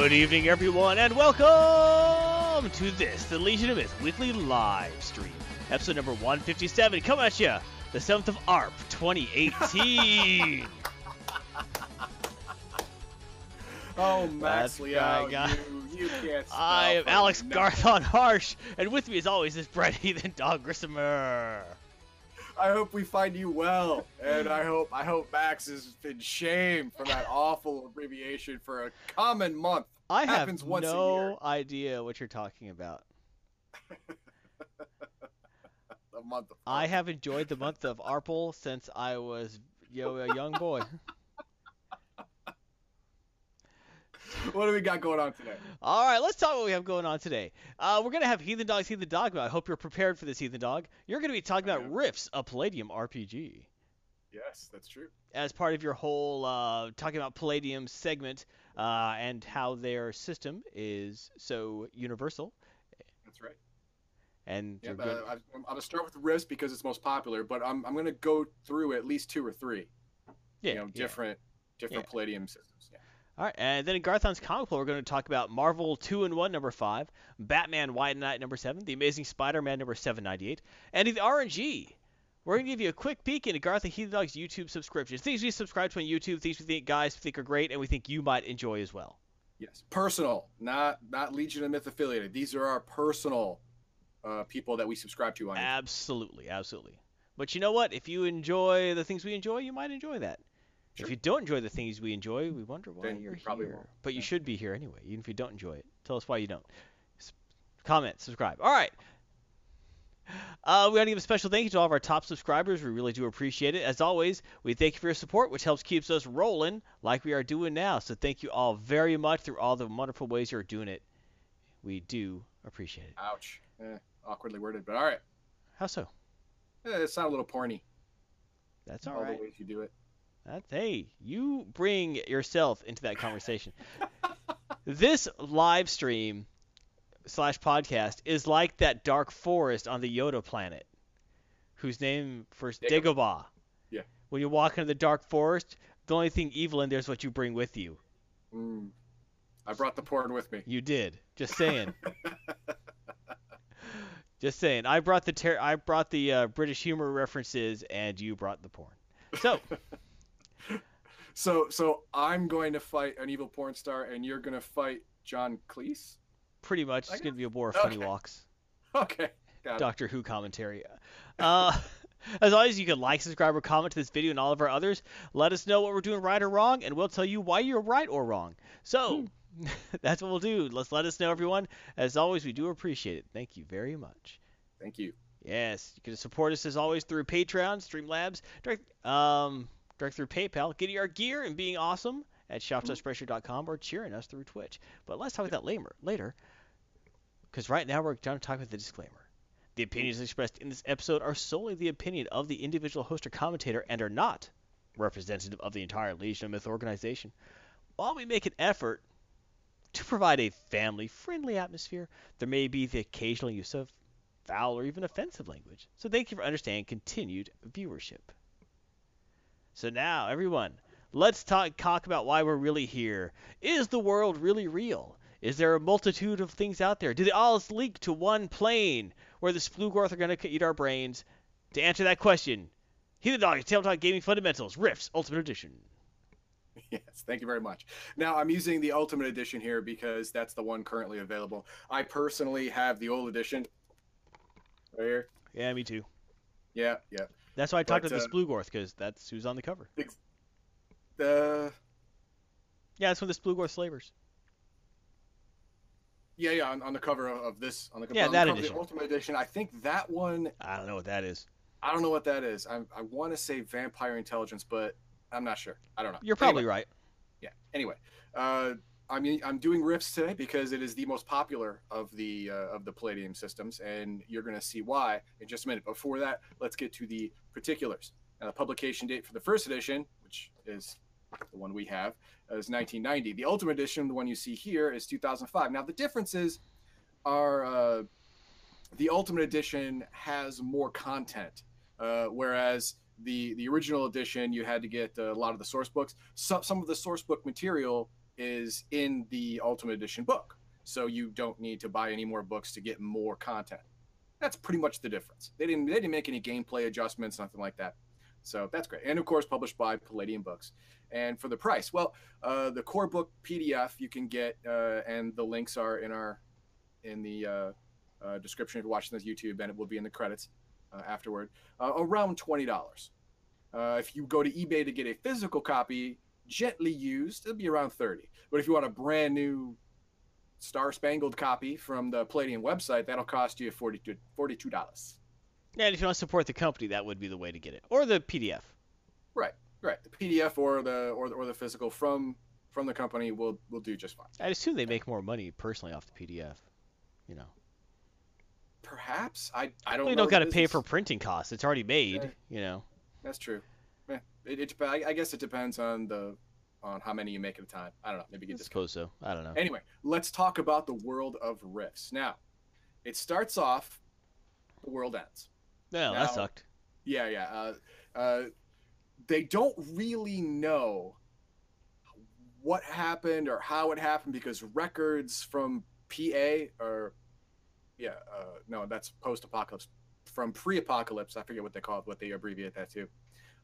Good evening, everyone, and welcome to this, the Legion of Myth weekly live stream, episode number 157, coming at you the 7th of ARP 2018. Oh, Max That's Liao, right, guys. you, you can't spell I am Alex nothing. Garthon Harsh, and with me, as always, is Brett Heathen Dog Grissomer. I hope we find you well, and I hope I hope Max is in shame for that awful abbreviation for a common month. I have Happens once a year. no idea what you're talking about. The month. Of I have enjoyed the month of Arple since I was yo a young boy. What do we got going on today? All right, let's talk what we have going on today. Uh, we're gonna have Heathen Dogs, Heathen Dog. I hope you're prepared for this, Heathen Dog. You're gonna be talking about. Rifts, a Palladium RPG, Yes, that's true. as part of your whole uh, talking about Palladium segment uh, and how their system is so universal. That's right. And Yeah, uh, I, I'm gonna start with Rifts because it's most popular, but I'm I'm gonna go through at least two or three. yeah, you know, yeah. different different Yeah. Palladium systems. All right, and then in Garthon's comic book, we're going to talk about Marvel Two-in-One number 5, Batman White Knight number 7, The Amazing Spider-Man number 798, and the RNG. We're going to give you a quick peek into Garth and Heathen Dog's YouTube subscriptions. Things we subscribe to on YouTube, things we think guys think are great, and we think you might enjoy as well. Yes, personal, not not Legion of Myth affiliated. These are our personal uh, people that we subscribe to on. YouTube. Absolutely, absolutely. But you know what? If you enjoy the things we enjoy, you might enjoy that. Sure. If you don't enjoy the things we enjoy, we wonder why Then you're you probably here. won't. But you should be here anyway, even if you don't enjoy it. Tell us why you don't. S- comment, subscribe. All right. Uh, we want to give a special thank you to all of our top subscribers. We really do appreciate it. As always, we thank you for your support, which helps keeps us rolling like we are doing now. So thank you all very much through all the wonderful ways you're doing it. We do appreciate it. Ouch. Eh, awkwardly worded, but all right. How so? Eh, it sounded a little porny. That's all all right. the ways you do it. That's hey, you bring yourself into that conversation. this live stream slash podcast is like that dark forest on the Yoda planet, whose name first Dagobah. Dagobah. Yeah. When you walk into the dark forest, the only thing evil in there is what you bring with you. Mm. I brought the porn with me. You did. Just saying. Just saying. I brought the ter- I brought the uh, British humor references, and you brought the porn. So So so I'm going to fight an evil porn star, and you're going to fight John Cleese. pretty much, it's gonna be a war of funny okay. walks. Okay. Doctor Who commentary. Uh, as always, you can like, subscribe, or comment to this video and all of our others. Let us know what we're doing right or wrong, and we'll tell you why you're right or wrong. So, that's what we'll do. Let's let us know, everyone. As always, we do appreciate it. Thank you very much. Thank you. Yes, you can support us as always through Patreon, Streamlabs, direct, um, direct through PayPal, getting our gear and being awesome at mm-hmm. shop.spreadshirt.com or cheering us through Twitch. But let's talk about that later, later, because right now we're going to talk about the disclaimer. The opinions mm-hmm. expressed in this episode are solely the opinion of the individual host or commentator and are not representative of the entire Legion of Myth organization. While we make an effort to provide a family-friendly atmosphere, there may be the occasional use of foul or even offensive language. So thank you for understanding continued viewership. So now, everyone, let's talk, talk about why we're really here. Is the world really real? Is there a multitude of things out there? Do they all leak to one plane where the Splugorth are going to eat our brains? To answer that question, Heathen Dog, Tabletop Gaming Fundamentals, Rifts, Ultimate Edition. Yes, thank you very much. Now I'm using the Ultimate Edition here because that's the one currently available. I personally have the old edition. Right here. Yeah, me too. Yeah, yeah. That's why I talked But, about uh, the Splugorth, because that's who's on the cover. The Yeah, that's one of the Splugorth slavers. yeah, yeah. On, on the cover of, of this, on the, Yeah, on that the cover of edition. the Ultimate Edition. I think that one. I don't know what that is. I don't know what that is. I I want to say Vampire Intelligence, but I'm not sure. I don't know. You're probably Anyway. right. Yeah. Anyway, uh, I mean, I'm doing Rifts today because it is the most popular of the uh, of the Palladium systems, and you're going to see why in just a minute. Before that, let's get to the particulars. Now, the publication date for the first edition, which is the one we have, is 1990. The Ultimate Edition, the one you see here, is 2005. Now, the differences are uh, the Ultimate Edition has more content, uh, whereas the the original edition you had to get uh, a lot of the source books. Some some of the source book material is in the Ultimate Edition book. So you don't need to buy any more books to get more content. That's pretty much the difference. They didn't they didn't make any gameplay adjustments, nothing like that. So that's great. And of course, published by Palladium Books. And for the price, well, uh, the core book PDF you can get, uh, and the links are in our in the uh, uh description if you're watching this YouTube, and it will be in the credits uh, afterward. Uh, around twenty dollars. if you go to eBay to get a physical copy, gently used, it'll be around thirty. But if you want a brand new Star Spangled copy from the Palladium website, that'll cost you $42. Yeah, and if you want to support the company, that would be the way to get it, or the PDF. Right, right. The PDF or the or the, or the physical from from the company will will do just fine. I'd assume they make more money personally off the PDF. You know. Perhaps I I don't. Well, you don't got to pay for printing costs. It's already made. Yeah, you know. That's true. Yeah, it, it, I guess it depends on the on how many you make at a time. I don't know. Maybe get this. Suppose so. I don't know. Anyway, let's talk about the world of Rifts. Now, it starts off. The world ends. Yeah, that sucked. Yeah, yeah. Uh, uh, they don't really know what happened or how it happened because records from PA or yeah, uh, no, that's post-apocalypse. From pre-apocalypse, I forget what they call it, what they abbreviate that to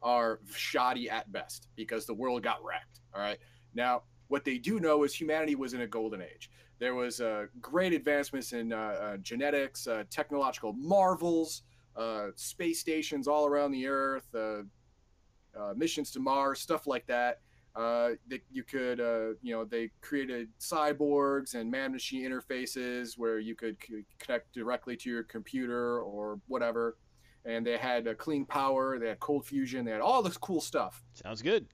are shoddy at best because the world got wrecked. All right. Now, what they do know is humanity was in a golden age. There was uh, great advancements in uh, uh, genetics, uh, technological marvels, uh, space stations all around the Earth, uh, missions to Mars, stuff like that. that you could, you know, they created cyborgs and man-machine interfaces where you could c- connect directly to your computer or whatever and they had a clean power, they had cold fusion, they had all this cool stuff. Sounds good.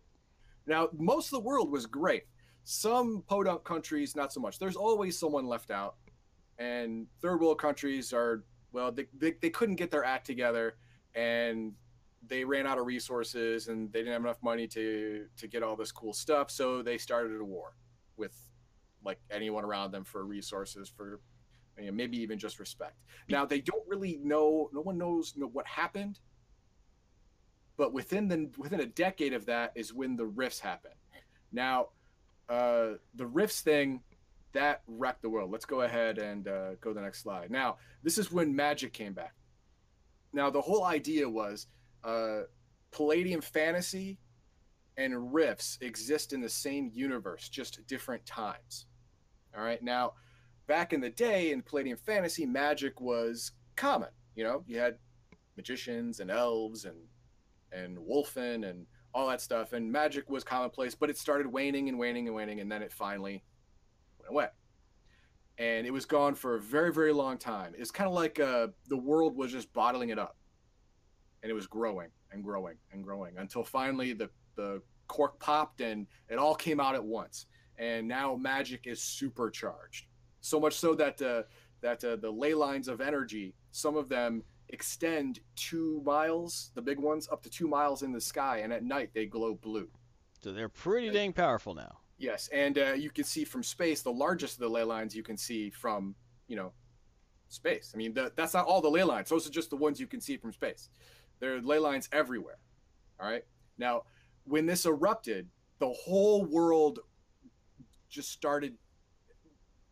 Now, most of the world was great. Some podunk countries, not so much. There's always someone left out. And third world countries are, well, they, they, they couldn't get their act together and they ran out of resources and they didn't have enough money to, to get all this cool stuff. So they started a war with like anyone around them for resources, for and maybe even just respect. Now they don't really know. No one knows you know, what happened. But within the within a decade of that is when the rifts happen. Now, uh, the rifts thing that wrecked the world. Let's go ahead and uh, go to the next slide. Now, this is when magic came back. Now, the whole idea was uh, Palladium fantasy and rifts exist in the same universe, just different times. All right. Now, back in the day in Palladium Fantasy, magic was common. You know, you had magicians and elves and and wolfen and all that stuff, and magic was commonplace. But it started waning and waning and waning, and then it finally went away. And it was gone for a very, very long time. It's kind of like uh, the world was just bottling it up, and it was growing and growing and growing until finally the the cork popped and it all came out at once. And now magic is supercharged so much so that uh, that uh, the ley lines of energy, some of them extend two miles, the big ones up to two miles in the sky, and at night they glow blue. So they're pretty dang powerful now. Yes, and uh, you can see from space the largest of the ley lines you can see from you know space. I mean, the, that's not all the ley lines; those are just the ones you can see from space. There are ley lines everywhere. All right. Now, when this erupted, the whole world just started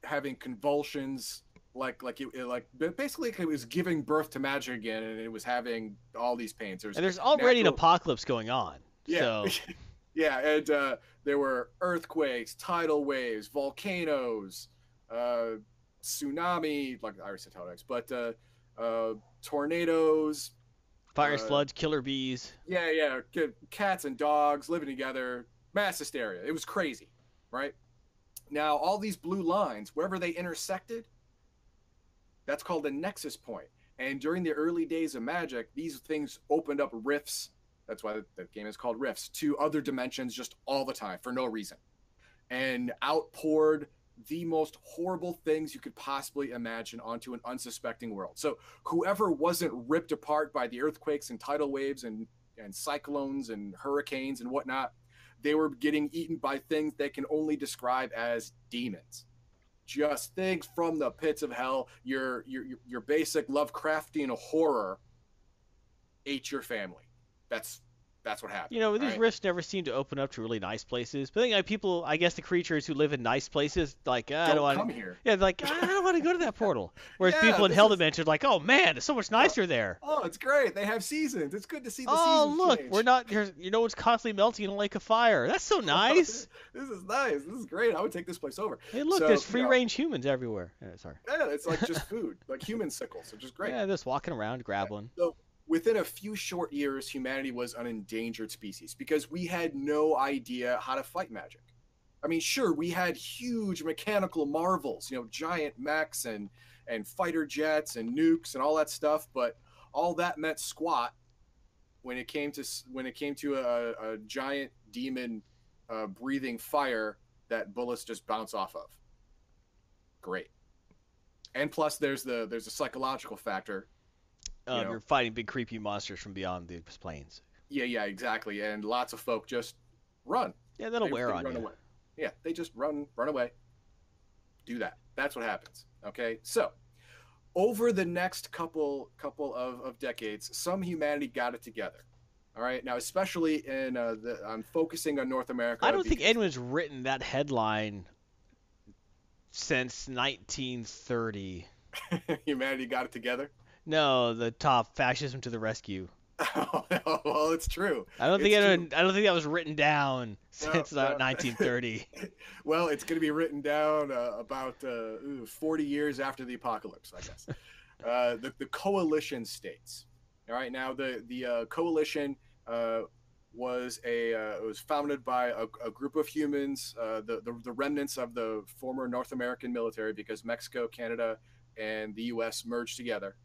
having convulsions like like it, like basically it was giving birth to magic again and it was having all these pains. There's and there's already natural... an apocalypse going on yeah. so. yeah and uh, there were earthquakes tidal waves volcanoes uh, tsunami like i already said tidal waves but uh, uh, tornadoes fires uh, floods killer bees. Yeah yeah cats and dogs living together mass hysteria. It was crazy right now, all these blue lines, wherever they intersected, that's called a nexus point. And during the early days of Magic, these things opened up rifts. That's why the game is called Rifts to other dimensions just all the time for no reason, and outpoured the most horrible things you could possibly imagine onto an unsuspecting world. So whoever wasn't ripped apart by the earthquakes and tidal waves and and cyclones and hurricanes and whatnot they were getting eaten by things they can only describe as demons. Just things from the pits of hell. Your your your basic Lovecraftian horror ate your family. That's that's what happened. You know, these right? rifts never seem to open up to really nice places. But I think like, people, I guess the creatures who live in nice places, like "Ah, I don't don't want come to. here. Yeah, like "Ah, I don't want to go to that portal. Whereas Yeah, people in Hell is- Dimension, like, oh man, it's so much nicer there. Oh, it's great. They have seasons. It's good to see the Oh seasons Oh, look, change. we're not. There's, you know, it's constantly melting in a lake of fire. That's so nice. this is nice. This is great. I would take this place over. hey, look, So, there's you free know- range humans everywhere. Yeah, sorry. Yeah, it's like just food, like human sickles, which is great. Yeah, just walking around, grab one. Within a few short years, humanity was an endangered species because we had no idea how to fight magic. I mean, sure, we had huge mechanical marvels, you know, giant mechs and and fighter jets and nukes and all that stuff, but all that meant squat when it came to when it came to a, a giant demon uh, breathing fire that bullets just bounce off of. Great. And plus, there's the there's a psychological factor Um, know. You're fighting big creepy monsters from beyond the plains. Yeah, yeah, exactly. And lots of folk just run. Yeah, that'll They- wear they on run you. Away. Yeah, they just run, run away. Do that. That's what happens. Okay, so over the next couple couple of, of decades, some humanity got it together. All right, now especially in uh, the, I'm focusing on North America. I don't think anyone's written that headline since 1930. humanity got it together. No, the top fascism to the rescue. well, it's true. I don't think anyone, I don't think that was written down since no. 1930. Well, it's going to be written down uh, about uh, 40 years after the apocalypse, I guess. uh, the, the coalition states. All right, now the the uh, coalition uh, was a uh, it was founded by a, a group of humans, uh, the, the the remnants of the former North American military, because Mexico, Canada, and the U.S. merged together,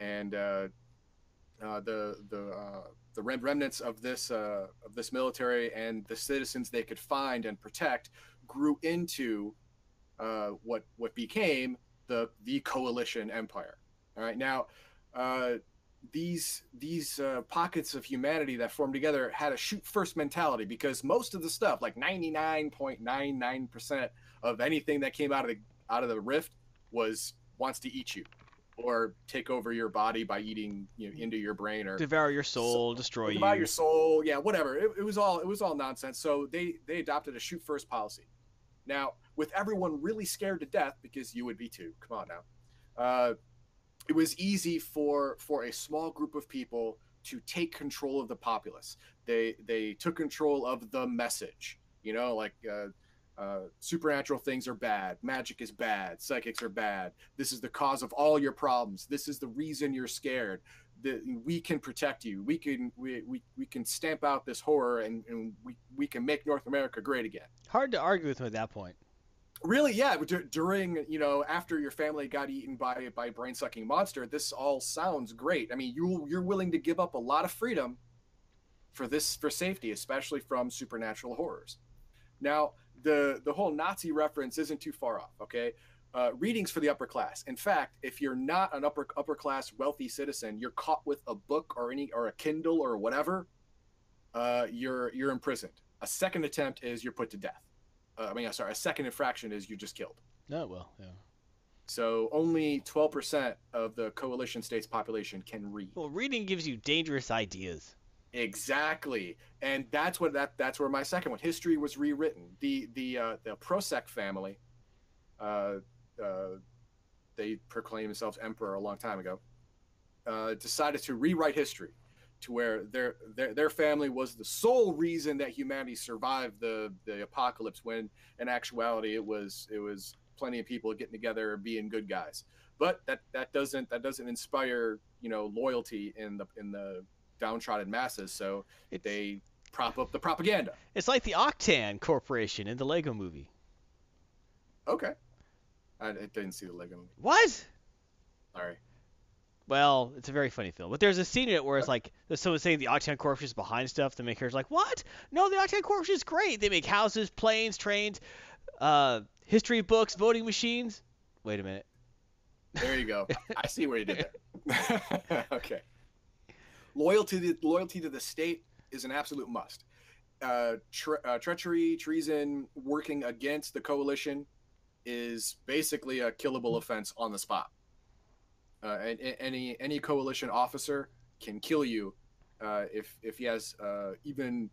and uh, uh, the the uh, the rem- remnants of this of this military and the citizens they could find and protect grew into what what became the the coalition empire. All right, now these these uh, pockets of humanity that formed together had a shoot first mentality because most of the stuff, like ninety nine point nine nine percent of anything that came out of the out of the rift, was wants to eat you or take over your body by eating you know into your brain or Devour your soul, destroy you. about your soul. Yeah whatever. It, it was all it was all nonsense. So they they adopted a shoot first policy. Now with everyone really scared to death because you would be too. Come on now. Uh, it was easy for for a small group of people to take control of the populace. They they took control of the message you know like uh, uh, supernatural things are bad magic is bad psychics are bad this is the cause of all your problems this is the reason you're scared that we can protect you. We can we, we, we can stamp out this horror and, and we, we can make North America great again. Hard to argue with him at that point. Really, yeah. During you know after your family got eaten by by a brain sucking monster, this all sounds great. I mean, you you're willing to give up a lot of freedom for this for safety, especially from supernatural horrors. Now, the the whole Nazi reference isn't too far off. Okay, uh, readings for the upper class. In fact, if you're not an upper upper class wealthy citizen, you're caught with a book or any or a Kindle or whatever, uh, you're you're imprisoned. A second attempt is you're put to death. Uh, I mean, sorry, a second infraction is you're just killed. No, well, yeah. So only 12% of the coalition states population can read. Well, reading gives you dangerous ideas. Exactly, and that's what that that's where my second one. History was rewritten. The the uh, the Prosek family, uh, uh, they proclaimed themselves emperor a long time ago. Uh, decided to rewrite history, to where their their their family was the sole reason that humanity survived the the apocalypse. When in actuality, it was it was plenty of people getting together being good guys. But that that doesn't that doesn't inspire you know loyalty in the in the downtrodden masses. So they prop up the propaganda. it's like the Octan Corporation in the Lego movie. Okay. I, I didn't see the Lego movie. What? Sorry. Well, it's a very funny film. But there's a scene in it where it's like there's someone saying the Octan Corporation is behind stuff. The maker's like, what? No, the Octan Corporation is great. They make houses, planes, trains, uh, history books, voting machines. Wait a minute. There you go. I see what you did there. okay. Loyalty to the loyalty to the state is an absolute must. Uh, tre- uh, treachery, treason, working against the coalition is basically a killable offense on the spot. Uh, and, and any any coalition officer can kill you uh, if if he has uh, even,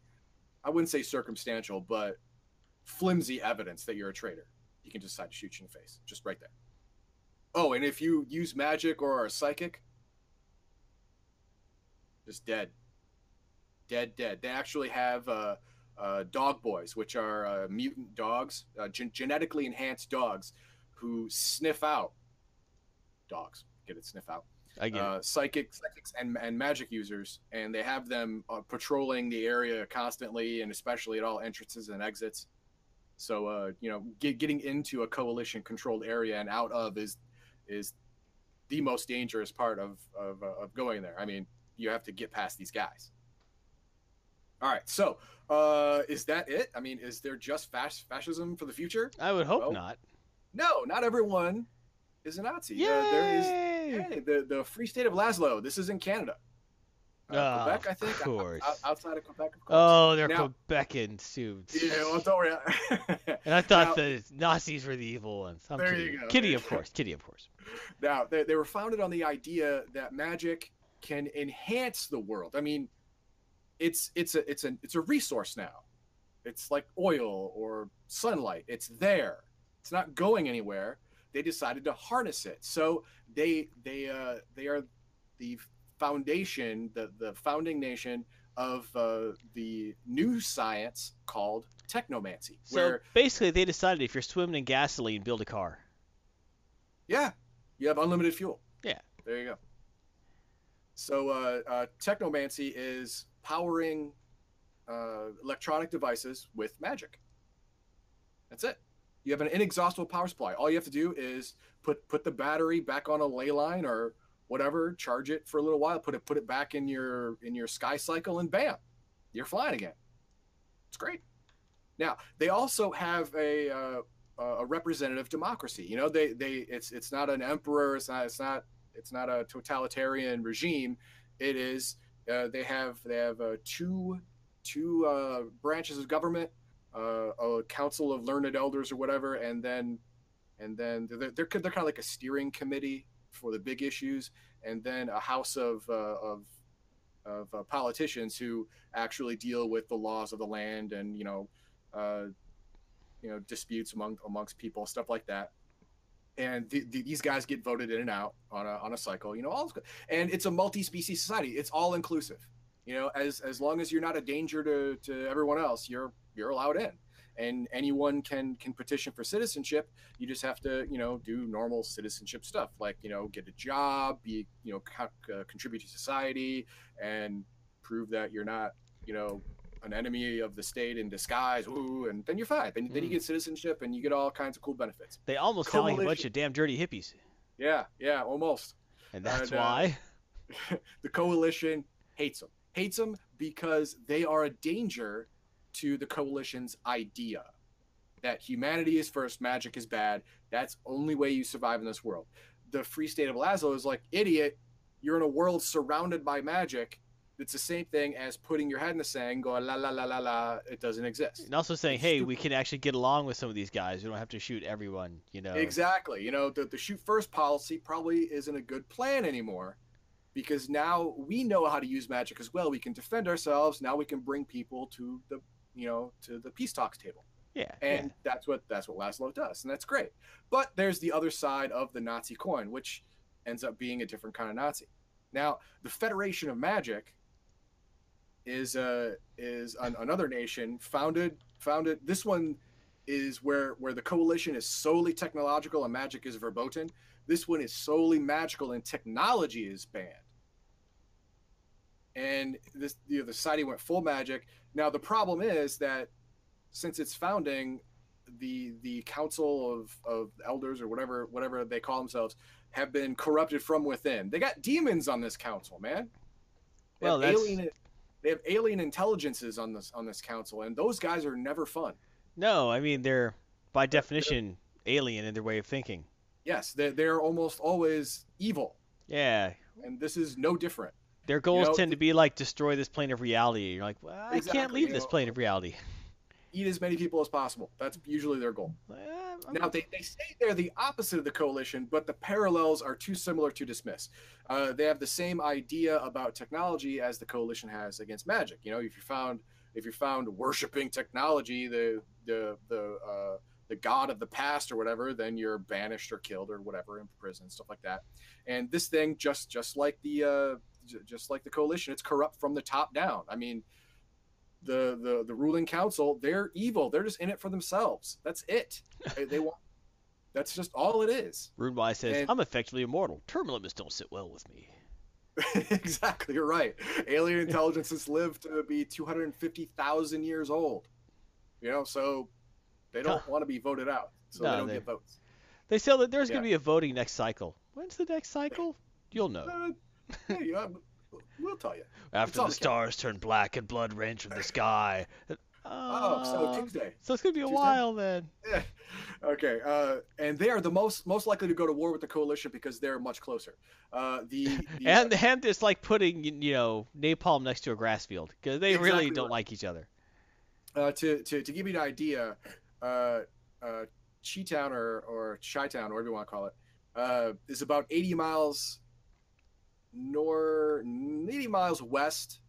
I wouldn't say circumstantial, but flimsy evidence that you're a traitor, he can decide to shoot you in the face, just right there. Oh, and if you use magic or are psychic, just dead, dead, dead. They actually have uh, uh, dog boys, which are uh, mutant dogs, uh, gen- genetically enhanced dogs, who sniff out dogs. Get it? Sniff out I get uh, psychic, psychics and, and magic users, and they have them uh, patrolling the area constantly, and especially at all entrances and exits. So, uh, you know, get, getting into a coalition-controlled area and out of is is the most dangerous part of of, uh, of going there. I mean, you have to get past these guys. All right, so uh, is that it? I mean, is there just fas- fascism for the future? I would hope well, not. No, not everyone is a Nazi. Yay! Uh, there is Hey, the, the Free State of Lazlo. This is in Canada. Uh, Ah, Quebec, I think. o- course. o- outside of Quebec, of course. Oh, they're Now- Quebecan suits. yeah, well, don't worry. And I thought Now- the Nazis were the evil ones. I'm There kidding. you go. Kitty, of course. Kitty, of course. now, they, they were founded on the idea that magic can enhance the world. I mean, it's it's a it's a it's a resource now. It's like oil or sunlight. It's there. It's not going anywhere. They decided to harness it. So they they uh, they are the foundation, the the founding nation of uh, the new science called technomancy. So where basically, they decided if you're swimming in gasoline, build a car. Yeah, you have unlimited fuel. Yeah. There you go. So uh, uh, technomancy is powering uh, electronic devices with magic. That's it. You have an inexhaustible power supply. All you have to do is put put the battery back on a ley line or whatever, charge it for a little while, put it put it back in your in your sky cycle, and bam, you're flying again. It's great. Now they also have a uh, a representative democracy. You know, they they it's it's not an emperor. It's not it's not it's not a totalitarian regime. It is uh, they have they have uh, two two uh, branches of government, uh, a council of learned elders or whatever, and then and then they're they're, they're kind of like a steering committee for the big issues, and then a house of uh, of of uh, politicians who actually deal with the laws of the land and you know. You know disputes among amongst people stuff like that and the, the, these guys get voted in and out on a, on a cycle you know all good and it's a multi-species society. It's all inclusive you know as as long as you're not a danger to to everyone else you're you're allowed in. And anyone can can petition for citizenship. You just have to you know do normal citizenship stuff like you know get a job be you know co- uh, contribute to society and prove that you're not you know an enemy of the state in disguise, ooh, and then you're fine. Then, then you Mm. get citizenship and you get all kinds of cool benefits. They almost sound like a bunch of damn dirty hippies, Yeah, yeah, almost. and that's And, uh, why. the coalition hates them. Hates them because they are a danger to the coalition's idea that humanity is first, magic is bad. That's only way you survive in this world. The free state of Lazlo is like, idiot, you're in a world surrounded by magic. It's the same thing as putting your head in the sand, going la la la la la. It doesn't exist. And also saying, it's hey, stupid. we can actually get along with some of these guys. We don't have to shoot everyone, you know. Exactly. You know, the, the shoot first policy probably isn't a good plan anymore because now we know how to use magic as well. We can defend ourselves. Now we can bring people to the, you know, to the peace talks table. Yeah. And that's what that's what Lazlo does, and that's great. But there's the other side of the Nazi coin, which ends up being a different kind of Nazi. Now, the Federation of Magic is uh is an, another nation founded founded. This one is where where the coalition is solely technological and magic is verboten. This one is solely magical and technology is banned. And this you know, the society went full magic. Now the problem is that since its founding, the the council of, of elders or whatever whatever they call themselves have been corrupted from within. They got demons on this council, man. They Well, that's- alien they have alien intelligences on this on this council, and those guys are never fun. No, I mean they're by definition alien in their way of thinking. Yes, they they're almost always evil, Yeah. and this is no different. Their goals know, tend to be like destroy this plane of reality. You're like, well, I can't leave you this plane of reality. Eat as many people as possible. That's usually their goal. Eh, Now they, they say they're the opposite of the coalition, but the parallels are too similar to dismiss. Uh, they have the same idea about technology as the coalition has against magic. You know, if you found if you're found worshiping technology, the the the uh, the god of the past or whatever, then you're banished or killed or whatever in prison, stuff like that. And this thing, just just like the uh, j- just like the coalition, it's corrupt from the top down. I mean, the the the ruling council, they're evil. They're just in it for themselves. That's it. they, they want. That's just all it is. Runewise says, and- I'm effectively immortal. Term limits don't sit well with me. exactly, you're right. Alien intelligences live to be 250,000 years old. You know, so they don't Huh. want to be voted out, so No, they don't they- get votes. They say that there's Yeah. going to be a voting next cycle. When's the next cycle? You'll know. Uh, yeah, we'll tell you. After the the stars turn black and blood rains from the sky. Oh, so Uh, Tuesday. so it's going to be a Tuesday? while then. Yeah. Okay. Uh, and they are the most most likely to go to war with the coalition because they're much closer. Uh, the, And the And and it's like putting you know napalm next to a grass field because they really don't right. like each other. uh, to, to to give you an idea, uh, uh, Chi-town or or Chi-town, whatever you want to call it, uh, is about 80 miles nor 80 miles west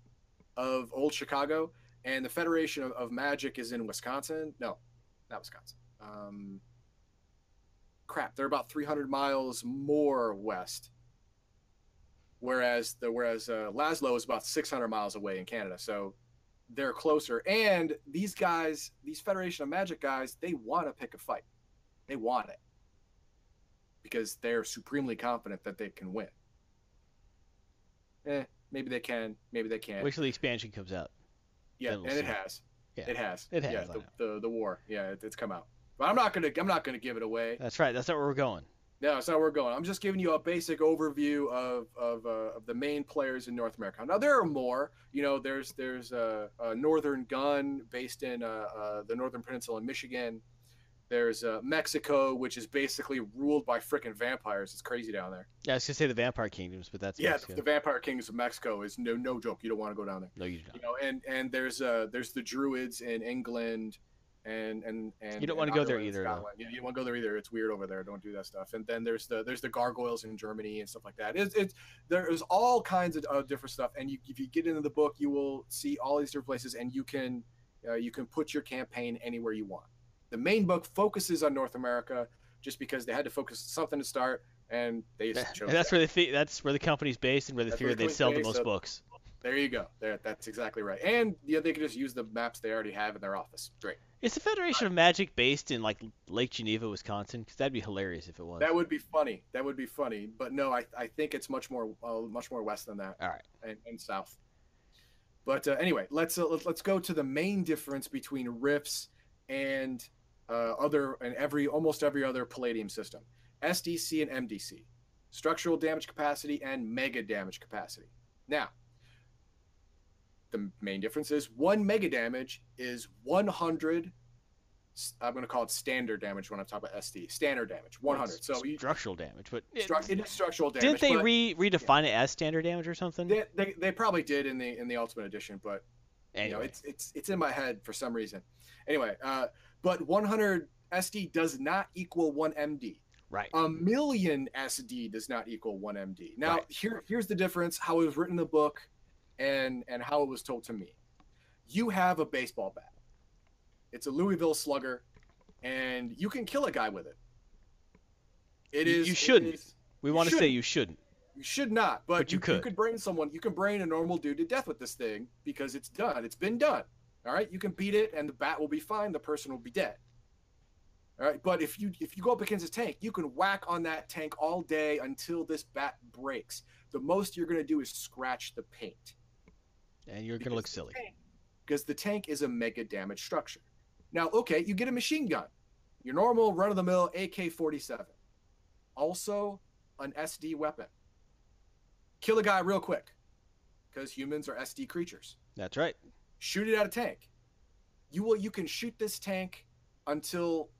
of Old Chicago, and the Federation of, of Magic is in Wisconsin. No, not Wisconsin. Um, crap, they're about 300 miles more west. Whereas the whereas uh, Lazlo is about 600 miles away in Canada, so they're closer. And these guys, these Federation of Magic guys, they want to pick a fight. They want it because they're supremely confident that they can win. Eh, maybe they can, maybe they can't. Wait till the expansion comes out. yeah, and it has. Yeah. It has. It has, Yeah, the, the the war. Yeah, it, it's come out. But I'm not gonna I'm not gonna give it away. That's right. That's not where we're going. No, that's not where we're going. I'm just giving you a basic overview of of, uh, of the main players in North America. Now there are more. You know, there's there's a, a Northern Gun based in uh, uh, the Northern Peninsula in Michigan. There's uh, Mexico, which is basically ruled by frickin' vampires. It's crazy down there. Yeah, I was gonna say the Vampire Kingdoms, but that's Yeah, Mexico. the Vampire Kingdoms of Mexico is no no joke. You don't want to go down there. No, you do not. You know, and and there's uh there's the Druids in England, and and and You don't wanna go there either, Yeah, you don't want to go there either. It's weird over there. Don't do that stuff. And then there's the there's the gargoyles in Germany and stuff like that. It's it's there's all kinds of uh, different stuff. And you, if you get into the book, you will see all these different places, and you can uh, you can put your campaign anywhere you want. The main book focuses on North America, just because they had to focus on something to start, and they And chose. that's that. where they fi- that's where the company's based and where they That's figure where they sell the most so- books. There you go. There, that's exactly right. And yeah, they could just use the maps they already have in their office. Great. Is the Federation of Magic based in like Lake Geneva, Wisconsin? Because that'd be hilarious if it was. That would be funny. That would be funny. But no, I, I think it's much more uh, much more west than that All right. and, and south. But uh, anyway, let's uh, let's let's go to the main difference between Rifts and uh, other and every almost every other Palladium system, SDC and MDC, structural damage capacity and mega damage capacity. Now, the main difference is one mega damage is 100. I'm going to call it standard damage when I talk about SD. Standard damage, 100. So you, structural damage, but it- stru- it is structural damage. didn't they but- re redefine it as standard damage or something? they, they, they probably did in the in the Ultimate Edition, but you know, it's it's it's in my head for some reason. Anyway, uh, but 100 SD does not equal 1 MD. right. A million SD does not equal 1 MD. Now, Right. here here's the difference: how it was written in the book, and and how it was told to me. You have a baseball bat. It's a Louisville Slugger, and you can kill a guy with it. It You- is. you shouldn't. is- we want to say you shouldn't. you should not, but, But you could. You could brain someone. You can brain a normal dude to death with this thing because it's done. It's been done. All right. You can beat it, and the bat will be fine. The person will be dead. All right. But if you if you go up against a tank, you can whack on that tank all day until this bat breaks. The most you're going to do is scratch the paint. And you're gonna look silly. tank- Because the tank is a mega damage structure. Now, okay, you get a machine gun, your normal run of the mill AK 47, also an SD weapon. Kill a guy real quick because humans are SD creatures. That's right. Shoot it at a tank. You will you can shoot this tank until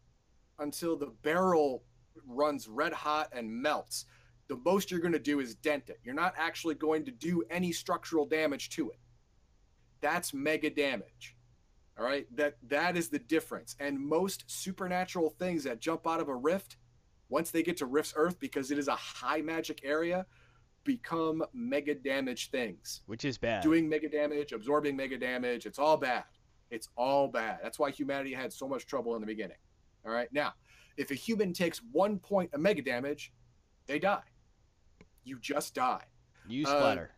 until the barrel runs red hot and melts. The most you're going to do is dent it. You're not actually going to do any structural damage to it. That's mega damage. All right, that that is the difference. And most supernatural things that jump out of a rift, once they get to Rift's Earth, because it is a high magic area, become mega damage things. Which is bad. Doing mega damage, absorbing mega damage, it's all bad. It's all bad. That's why humanity had so much trouble in the beginning. All right, now, if a human takes one point of mega damage, they die. You just die. You uh, splatter.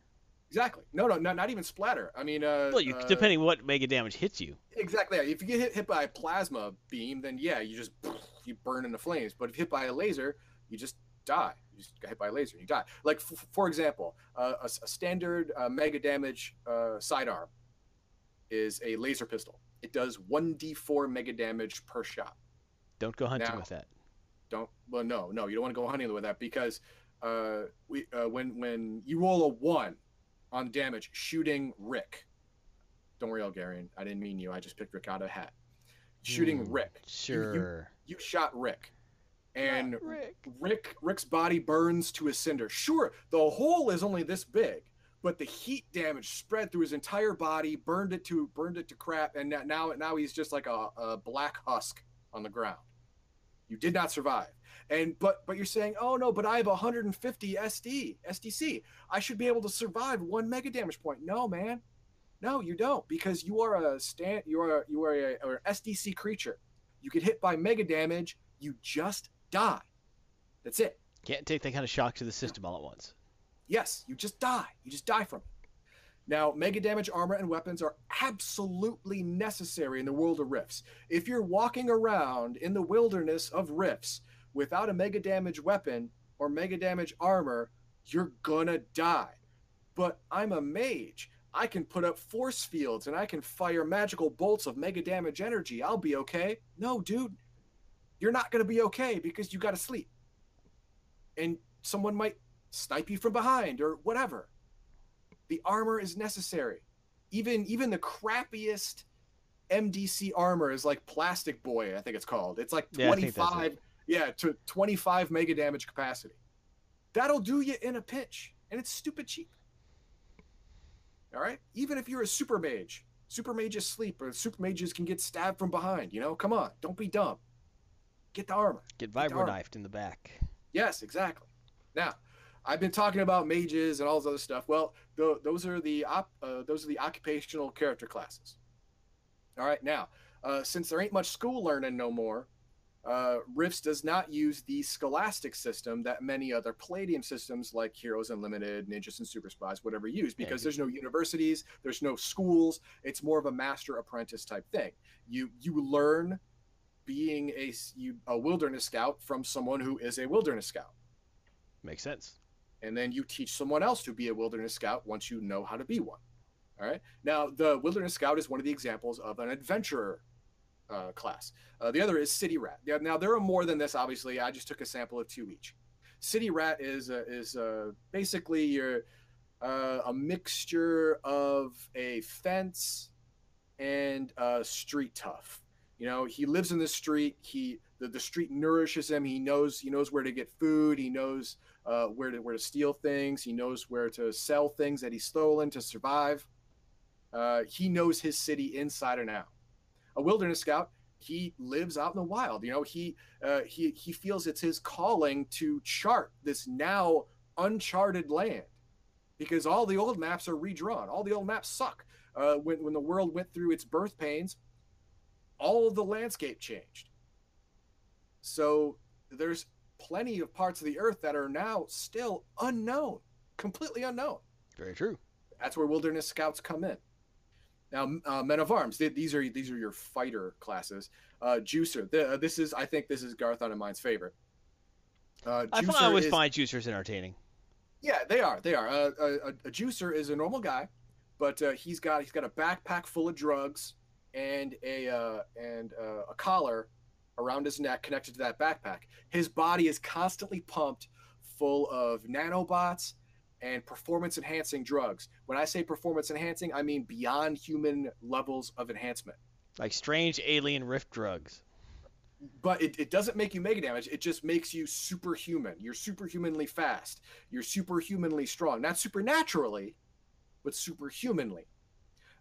Exactly. No, no, not, not even splatter. I mean, uh, well, you, uh, depending what mega damage hits you. Exactly. If you get hit, hit by a plasma beam, then yeah, you just you burn in the flames. But if hit by a laser, you just die. You just got hit by a laser and you die. Like f- for example, uh, a, a standard uh, mega damage uh, sidearm is a laser pistol. It does one d4 mega damage per shot. Don't go hunting Now- with that. Don't well, no, no, you don't want to go hunting with that because uh, we uh, when when you roll a one on damage shooting Rick. Don't worry, Algarian. I didn't mean you. I just picked Rick out of a hat. Shooting Hmm, Rick. Sure. You shot Rick, and Not Rick. Rick Rick's body burns to a cinder. Sure, the hole is only this big, but the heat damage spread through his entire body, burned it to burned it to crap, and now now, he's just like a, a black husk on the ground. You did not survive. And but but you're saying, oh no, but I have 150 SD SDC. I should be able to survive one mega damage point. No, man, no, you don't, because you are a stand. You are you are a, or SDC creature. You get hit by mega damage, you just die. That's it. Can't take that kind of shock to the system all at once. Yes, you just die. You just die from it. Now, mega damage armor and weapons are absolutely necessary in the world of rifts. If you're walking around in the wilderness of rifts without a mega damage weapon or mega damage armor, you're gonna die. But I'm a mage. I can put up force fields and I can fire magical bolts of mega damage energy. I'll be okay. No, dude. You're not gonna be okay because you gotta sleep. And someone might snipe you from behind or whatever. The armor is necessary. Even even the crappiest MDC armor is like Plastic Boy, I think it's called. It's like Yeah, I 25 yeah, to 25 mega damage capacity. That'll do you in a pinch, and it's stupid cheap. All right? Even if you're a super mage, super mages sleep or super mages can get stabbed from behind, you know? Come on, don't be dumb. Get the armor. Get vibro knifed in the back. Yes, exactly. Now, I've been talking about mages and all this other stuff. Well, th- those are the op- uh, those are the occupational character classes. All right, now, uh, since there ain't much school learning no more, uh, Rifts does not use the scholastic system that many other Palladium systems like Heroes Unlimited, Ninjas and Super Spies, whatever use because there's no universities, there's no schools. It's more of a master apprentice type thing. You you learn being a a wilderness scout from someone who is a wilderness scout Makes sense. and then you teach someone else to be a wilderness scout once you know how to be one. All right. Now, the wilderness scout is one of the examples of an adventurer uh, class. Uh, the other is city rat. Yeah, Now, there are more than this. Obviously, I just took a sample of two each. City rat is uh, is uh, basically your uh, a mixture of a fence and a street tough. You know, he lives in the street. He the, the street nourishes him. He knows he knows where to get food. He knows uh, where to where to steal things. He knows where to sell things that he's stolen to survive. Uh, he knows his city inside and out. A wilderness scout, he lives out in the wild. You know, he uh, he he feels it's his calling to chart this now uncharted land because all the old maps are redrawn. All the old maps suck. Uh, when when the world went through its birth pains, all of the landscape changed. So there's plenty of parts of the earth that are now still unknown, completely unknown. Very true. That's where wilderness scouts come in. Now, uh, men of arms. th- These are these are your fighter classes. Uh, Juicer. th- uh, this is I think this is Garth on mine's favorite. Uh, I, find, I always is- find juicers entertaining. yeah, they are. They are. Uh, a, a, a juicer is a normal guy, but uh, he's got he's got a backpack full of drugs and a uh, and uh, a collar around his neck connected to that backpack. His body is constantly pumped full of nanobots and performance enhancing drugs. When I say performance enhancing, I mean beyond human levels of enhancement. Like strange alien rift drugs. but it, it doesn't make you mega damage. It just makes you superhuman. You're superhumanly fast. You're superhumanly strong. Not supernaturally, but superhumanly.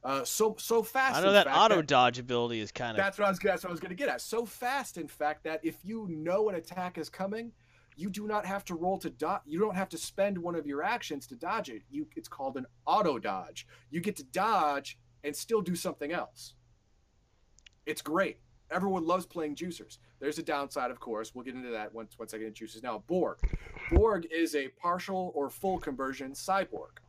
Uh, so so fast. I know that fact, auto dodge ability is kind of. That's what I was. That's what I was going to get at. So fast, in fact, that if you know an attack is coming, you do not have to roll to dodge. You don't have to spend one of your actions to dodge it. You it's called an auto dodge. You get to dodge and still do something else. It's great. Everyone loves playing juicers. There's a downside, of course. We'll get into that once once I get into juicers. Now, Borg. Borg is a partial or full conversion cyborg.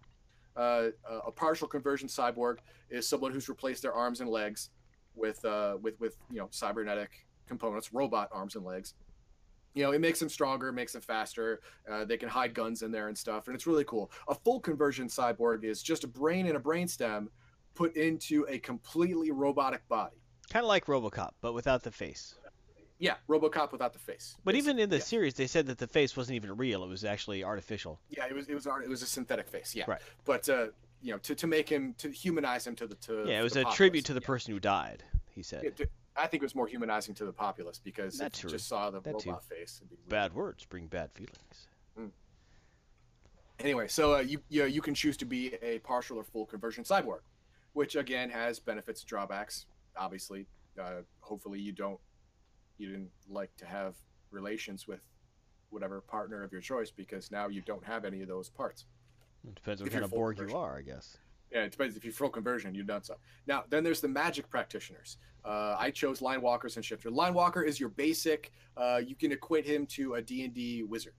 Uh, a partial conversion cyborg is someone who's replaced their arms and legs with uh, with with you know cybernetic components, robot arms and legs. You know, it makes them stronger, makes them faster. Uh, they can hide guns in there and stuff, and it's really cool. A full conversion cyborg is just a brain and a brainstem put into a completely robotic body. Kind of like RoboCop, but without the face. Yeah, RoboCop without the face. But even in the yeah. series, they said that the face wasn't even real; it was actually artificial. Yeah, it was it was it was a synthetic face. Yeah, Right. But uh, you know, to, to make him to humanize him to the to Yeah, it was a populace. tribute to the Yeah. person who died. He said. Yeah, to- I think it was more humanizing to the populace because That if you just saw the That too. robot face. be weird. Bad words bring bad feelings. Anyway, so uh, you you, know, you can choose to be a partial or full conversion cyborg, which again has benefits and drawbacks. Obviously, uh, hopefully you don't you didn't like to have relations with whatever partner of your choice because now you don't have any of those parts. It depends on what kind of Borg you are, I guess. Yeah, it depends if you're full conversion, you've done so. Now, then there's the magic practitioners. Uh, I chose line walkers and shifter. Line walker is your basic. Uh, you can equate him to a D&D wizard.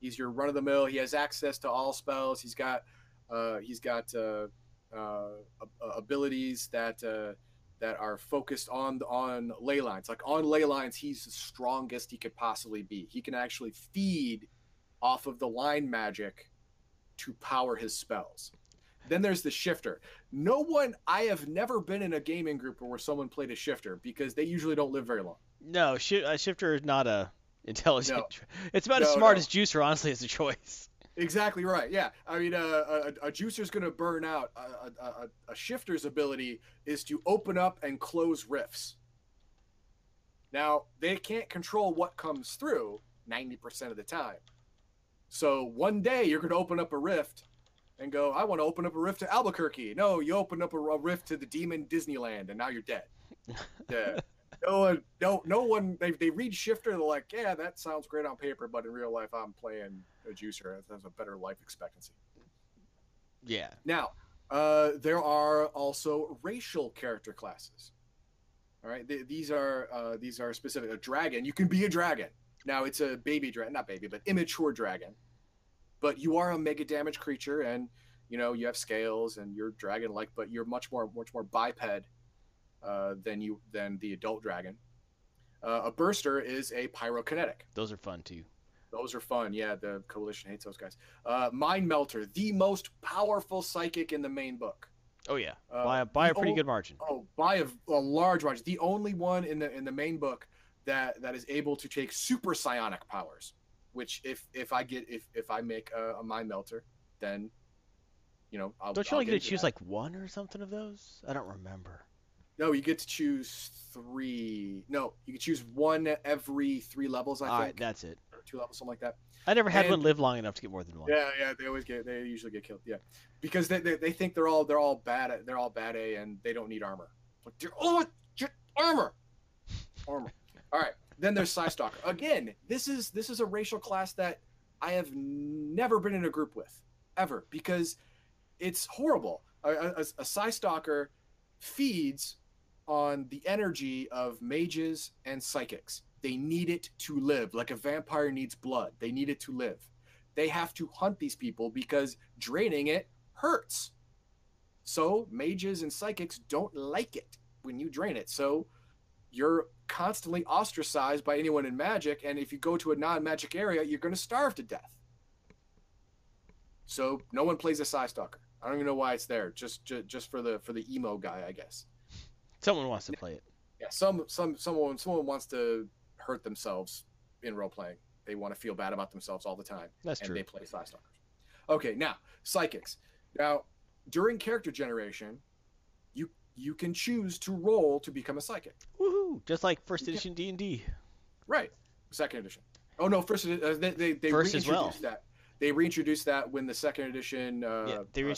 He's your run of the mill. He has access to all spells. He's got uh, he's got uh, uh, abilities that uh, that are focused on on ley lines. Like on ley lines, he's the strongest he could possibly be. He can actually feed off of the line magic to power his spells. Then there's the shifter. No one, I have never been in a gaming group where someone played a shifter because they usually don't live very long. No, shi uh, Shifter is not a intelligent. No. It's about as smart no. as Juicer, honestly, as a choice. Exactly right. Yeah, I mean, uh, a, a juicer's going to burn out. A, a, a, a shifter's ability is to open up and close rifts. Now they can't control what comes through ninety percent of the time. So one day you're going to open up a rift and go, "I want to open up a rift to Albuquerque." No, you open up a, a rift to the Demon Disneyland, and now you're dead. Yeah. No one, no, no one. They, they read Shifter. They're like, yeah, that sounds great on paper, but in real life, I'm playing a juicer. It has a better life expectancy. Yeah. Now, uh, there are also racial character classes. All right, Th- these are uh, these are specific. A dragon, you can be a dragon. Now it's a baby dragon, not baby, but immature dragon. But you are a mega damage creature, and you know you have scales, and you're dragon-like, but you're much more much more biped uh, than you than the adult dragon. Uh, a burster is a pyrokinetic. Those are fun too. Those are fun. Yeah, the coalition hates those guys. Uh, Mind Melter, the most powerful psychic in the main book. Oh yeah. Uh, by a, by a pretty good margin. Oh, by a, a large margin. The only one in the in the main book that that is able to take super psionic powers. Which, if if I get if if I make a, a Mind Melter, then you know I'll. Don't you I'll only get to choose that. like one or something of those? I don't remember. No, you get to choose three. No, you can choose one every three levels. I All right, think that's it. or two levels, something like that. I never had And- one live long enough to get more than one. Yeah, yeah, they always get they usually get killed. Yeah, because they, they, they think they're all they're all bad at they're all bad A and they don't need armor. Like, oh, armor, armor. All right, then there's Psy Stalker. Again, this is this is a racial class that I have never been in a group with ever because it's horrible. A, a, a Psy Stalker feeds on the energy of mages and psychics. They need it to live, like a vampire needs blood. They need it to live. They have to hunt these people because draining it hurts. So mages and psychics don't like it when you drain it. So you're constantly ostracized by anyone in magic, and if you go to a non-magic area, you're going to starve to death. So no one plays a Psy Stalker. I don't even know why it's there. Just, just just for the for the emo guy, I guess. Someone wants to play it. Yeah, some some someone someone wants to hurt themselves in role playing. They want to feel bad about themselves all the time, That's and true. they play Psy Stalkers. Okay, now psychics. Now during character generation, you you can choose to roll to become a psychic. Woohoo! Just like first edition D and D. Right. Second edition. Oh no, first uh, they they, they First as reintroduced well. that. They reintroduced that when the second edition uh, Yeah, they uh.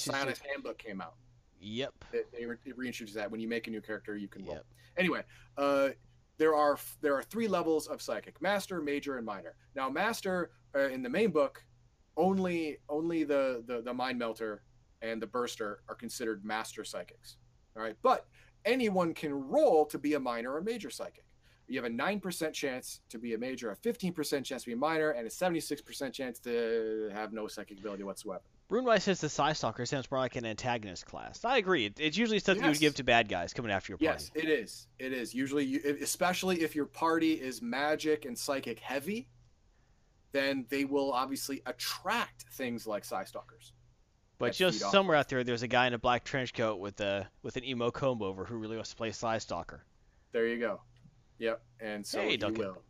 Handbook came out. Yep. It, it, re- it reintroduces that when you make a new character, you can roll. Yep. Anyway, uh, there are there are three levels of psychic: master, major, and minor. Now, master uh, in the main book, only only the, the the mind melter and the burster are considered master psychics. All right, but anyone can roll to be a minor or major psychic. You have a nine percent chance to be a major, a fifteen percent chance to be a minor, and a seventy-six percent chance to have no psychic ability whatsoever. Runewise says the Psy Stalker sounds more like an antagonist class. I agree. It, it's usually stuff you would give to bad guys coming after your party. Yes, it is. It is usually, you, especially if your party is magic and psychic heavy, then they will obviously attract things like Psy Stalkers. But that just feed off somewhere out there, there's a guy in a black trench coat with a with an emo comb over who really wants to play Psy Stalker. There you go. Yep, and so Hey, he Duncan. will.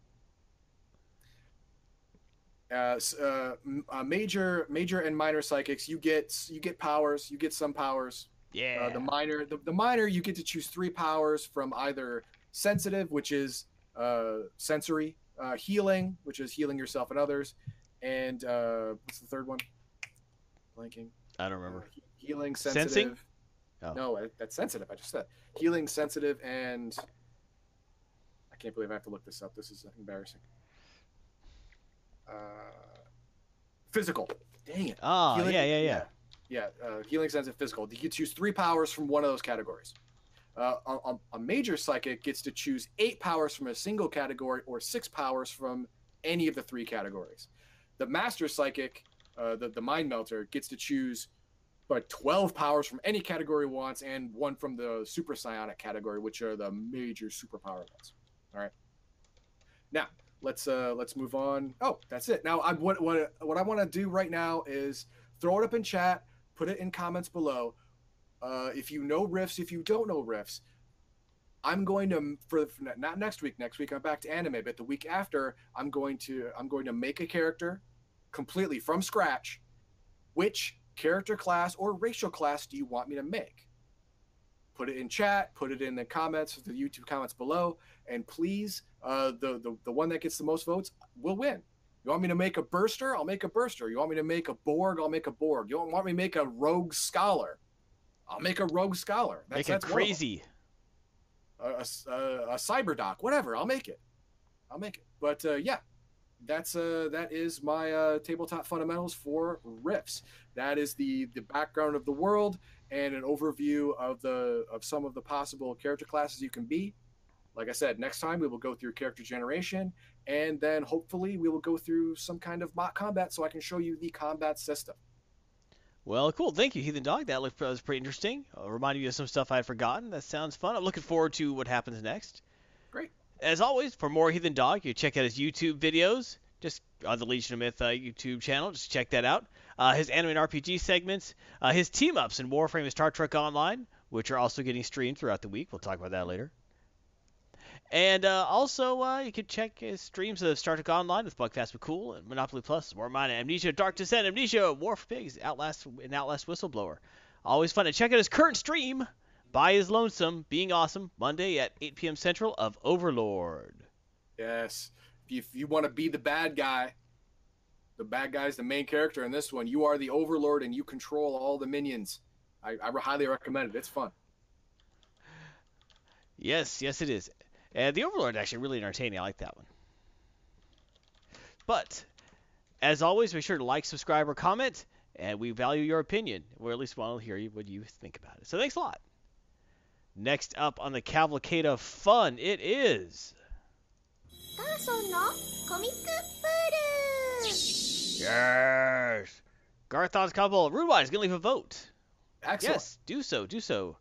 Uh, uh, uh, major, major, and minor psychics, you get you get powers. You get some powers. Yeah. Uh, the minor, the, the minor, you get to choose three powers from either sensitive, which is uh, sensory, uh, healing, which is healing yourself and others, and uh, what's the third one? Blanking. I don't Uh, remember. he- healing, Sensing? sensitive. Oh. No, uh, that's sensitive. I just said healing, sensitive, and I can't believe I have to look this up. This is embarrassing. Uh, physical. Dang it. Ah, Healing- yeah, yeah, yeah. Yeah, uh, healing, sensitive, physical. You can choose three powers from one of those categories. Uh, a, a- major psychic gets to choose eight powers from a single category or six powers from any of the three categories. The master psychic, uh, the, the mind melter, gets to choose but 12 powers from any category wants and one from the super psionic category, which are the major superpower ones. All right. Now, let's uh let's move on. Oh, that's it. Now, I what what what I want to do right now is throw it up in chat, put it in comments below. Uh, if you know Rifts, if you don't know Rifts, I'm going to for, for not next week. Next week I'm back to anime, but the week after I'm going to I'm going to make a character completely from scratch. Which character class or racial class do you want me to make? Put it in chat. Put it in the comments, the YouTube comments below, and please, uh, the, the the one that gets the most votes will win. You want me to make a burster? I'll make a burster. You want me to make a Borg? I'll make a Borg. You want me to make a rogue scholar? I'll make a rogue scholar. That's, Make it that's one of them. crazy. a, cyber doc, whatever. I'll make it. I'll make it. But uh, yeah, that's uh, that is my uh, tabletop fundamentals for Rifts. That is the the background of the world and an overview of the of some of the possible character classes you can be. Like I said, next time we will go through character generation, and then hopefully we will go through some kind of mock combat so I can show you the combat system. Well, cool. Thank you, Heathen Dog. That looked that was pretty interesting. I'll remind you of some stuff I had forgotten. That sounds fun. I'm looking forward to what happens next. Great. As always, for more Heathen Dog, you check out his YouTube videos. Just on the Legion of Myth uh, YouTube channel. Just check that out. Uh, his anime and RPG segments, uh, his team ups in Warframe and Star Trek Online, which are also getting streamed throughout the week. We'll talk about that later. And uh, also, uh, you can check his streams of Star Trek Online with Bugfast McCool and Monopoly Plus, War Mine, Amnesia, Dark Descent, Amnesia, War for Pigs, Outlast, and Outlast Whistleblower. Always fun. And check out his current stream, By His Lonesome, Being Awesome, Monday at 8 p.m. Central of Overlord. Yes. If you want to be the bad guy, the bad guy is the main character in this one. You are the overlord and you control all the minions. I, I highly recommend it. It's fun. Yes, yes, it is. And the Overlord is actually really entertaining. I like that one. But, as always, be sure to like, subscribe, or comment, and we value your opinion, or at least want to hear you- what you think about it. So thanks a lot. Next up on the Cavalcade of Fun, it is. パーソンのコミックプール Yes! Garthon's couple. Rudewise is going to leave a vote. Excellent. Yes, do so, do so.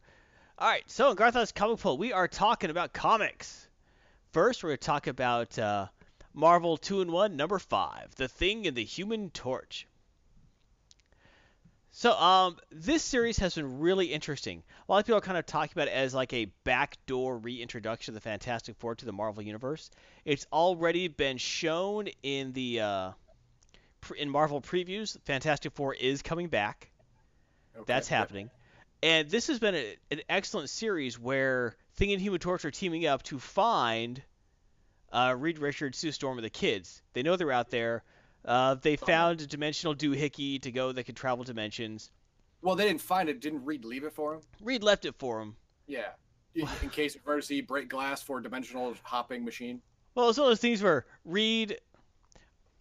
All right, so in Garthon's comic poll, we are talking about comics. First, we're going to talk about uh, Marvel 2 in 1, number 5, The Thing and the Human Torch. So, um, this series has been really interesting. A lot of people are kind of talking about it as like a backdoor reintroduction of the Fantastic Four to the Marvel Universe. It's already been shown in the uh, in Marvel previews. Fantastic Four is coming back. Okay, That's happening. And this has been a, an excellent series where Thing and Human Torch are teaming up to find uh, Reed Richards, Sue Storm, and the kids. They know they're out there. Uh, they found a dimensional doohickey to go that can travel dimensions. Well, they didn't find it. Didn't Reed leave it for him? Reed left it for him. Yeah. In, in case of emergency, break glass for dimensional hopping machine. Well, it's one of those things where Reed,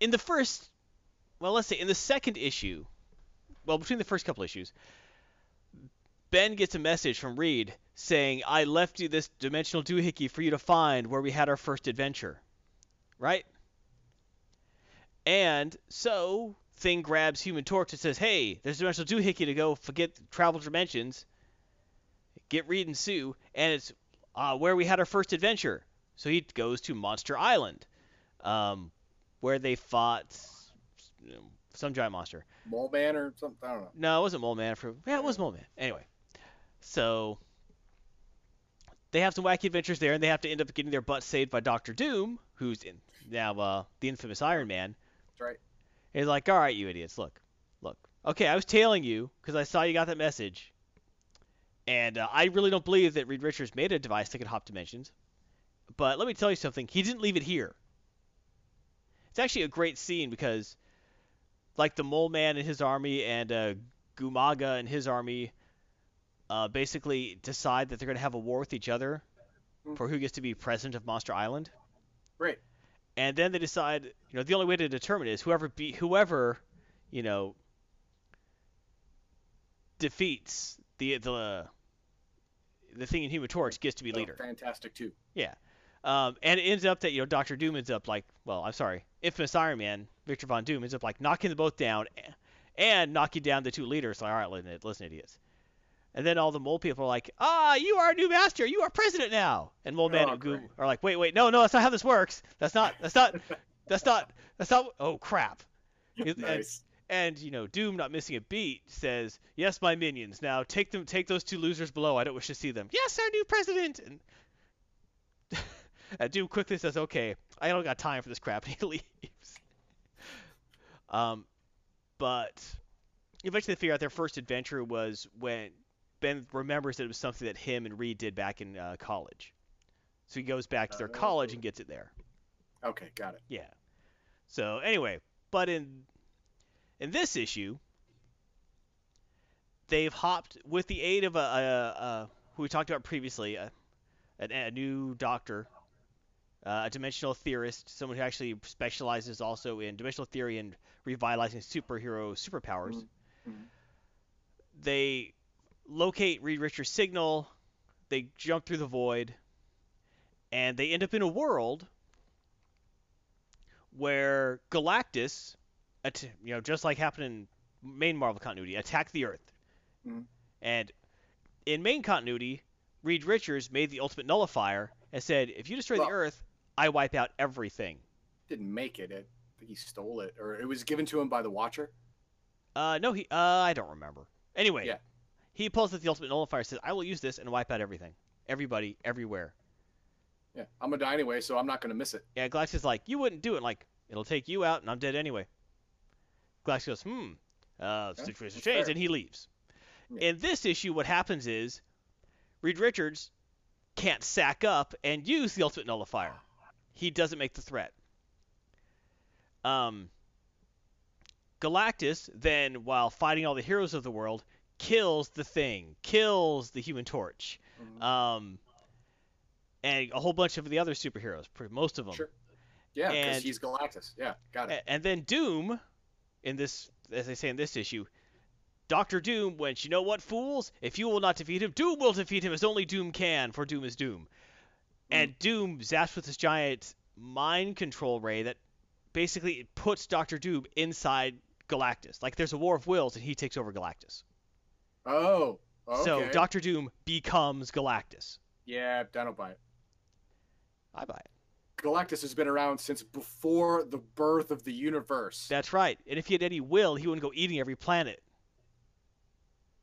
in the first, well, let's say in the second issue, well, between the first couple issues, Ben gets a message from Reed saying, I left you this dimensional doohickey for you to find where we had our first adventure. Right? And so, Thing grabs Human Torch and says, Hey, there's a dimensional doohickey to go forget travel dimensions. Get Reed and Sue, and it's uh, where we had our first adventure. So he goes to Monster Island, um, where they fought some giant monster. Mole Man or something. I don't know. No, it wasn't Mole Man. For yeah, it was Mole Man. Anyway, so they have some wacky adventures there, and they have to end up getting their butt saved by Doctor Doom, who's in, now uh, the infamous Iron Man. That's right. He's like, "All right, you idiots, look, look. Okay, I was tailing you because I saw you got that message, and uh, I really don't believe that Reed Richards made a device that could hop dimensions. But let me tell you something. He didn't leave it here. It's actually a great scene because, like the Mole Man and his army and uh, Gumaga and his army, uh, basically decide that they're going to have a war with each other Mm. for who gets to be president of Monster Island. Right. And then they decide, you know, the only way to determine is whoever be whoever, you know, defeats the the the thing in Human Torch gets to be Oh, leader. Fantastic too. Um, and it ends up that you know Doctor Doom ends up like, well, I'm sorry, infamous Iron Man, Victor Von Doom ends up like knocking them both down, and knocking down the two leaders. Like, all right, listen, listen, idiots. And then all the mole people are like, ah, you are a new master. You are president now. And Mole Man Oh, and Goom great. are like, wait, wait, no, no, that's not how this works. That's not, that's not, that's not, that's not. Oh crap. And- and you know, Doom, not missing a beat, says, "Yes, my minions. Now take them, take those two losers below. I don't wish to see them." Yes, our new president. And, and Doom quickly says, "Okay, I don't got time for this crap," and he leaves. Um, but eventually they figure out their first adventure was when Ben remembers that it was something that him and Reed did back in uh, college. So he goes back to their college and gets it there. Okay, got it. Yeah. So anyway, but in in this issue, they've hopped with the aid of a, a, a who we talked about previously, a, a, a new doctor, uh, a dimensional theorist, someone who actually specializes also in dimensional theory and revitalizing superhero superpowers. Mhm. Mhm. They locate Reed Richards' signal. They jump through the void, and they end up in a world where Galactus, at- you know, just like happened in main Marvel continuity, attacked the Earth. Mhm. And in main continuity, Reed Richards made the ultimate nullifier and said, if you destroy Well- the Earth, I wipe out everything. Didn't make it. I think he stole it, or it was given to him by the Watcher. Uh, no, he, uh, I don't remember. Anyway, Yeah. he pulls out the ultimate nullifier, says, I will use this and wipe out everything, everybody, everywhere. Yeah, I'm gonna die anyway, so I'm not gonna miss it. Yeah, Galactus is like, you wouldn't do it. Like, it'll take you out, and I'm dead anyway. Galactus goes, hmm, uh, Yeah, situation's changed, and he leaves. Yeah. In this issue, what happens is Reed Richards can't sack up and use the ultimate nullifier. He doesn't make the threat. Um, Galactus then, while fighting all the heroes of the world, kills the Thing, kills the Human Torch, Mhm. um, and a whole bunch of the other superheroes, most of them. Sure. Yeah, because he's Galactus. Yeah, got it. And then Doom, in this, as they say in this issue, Doctor Doom went, you know what, fools? If you will not defeat him, Doom will defeat him as only Doom can, for Doom is Doom. Mm. And Doom zaps with this giant mind control ray that basically it puts Doctor Doom inside Galactus. Like there's a war of wills, and he takes over Galactus. Oh, okay. So Doctor Doom becomes Galactus. Yeah, I don't buy it. I buy it. Galactus has been around since before the birth of the universe. That's right. And if he had any will, he wouldn't go eating every planet.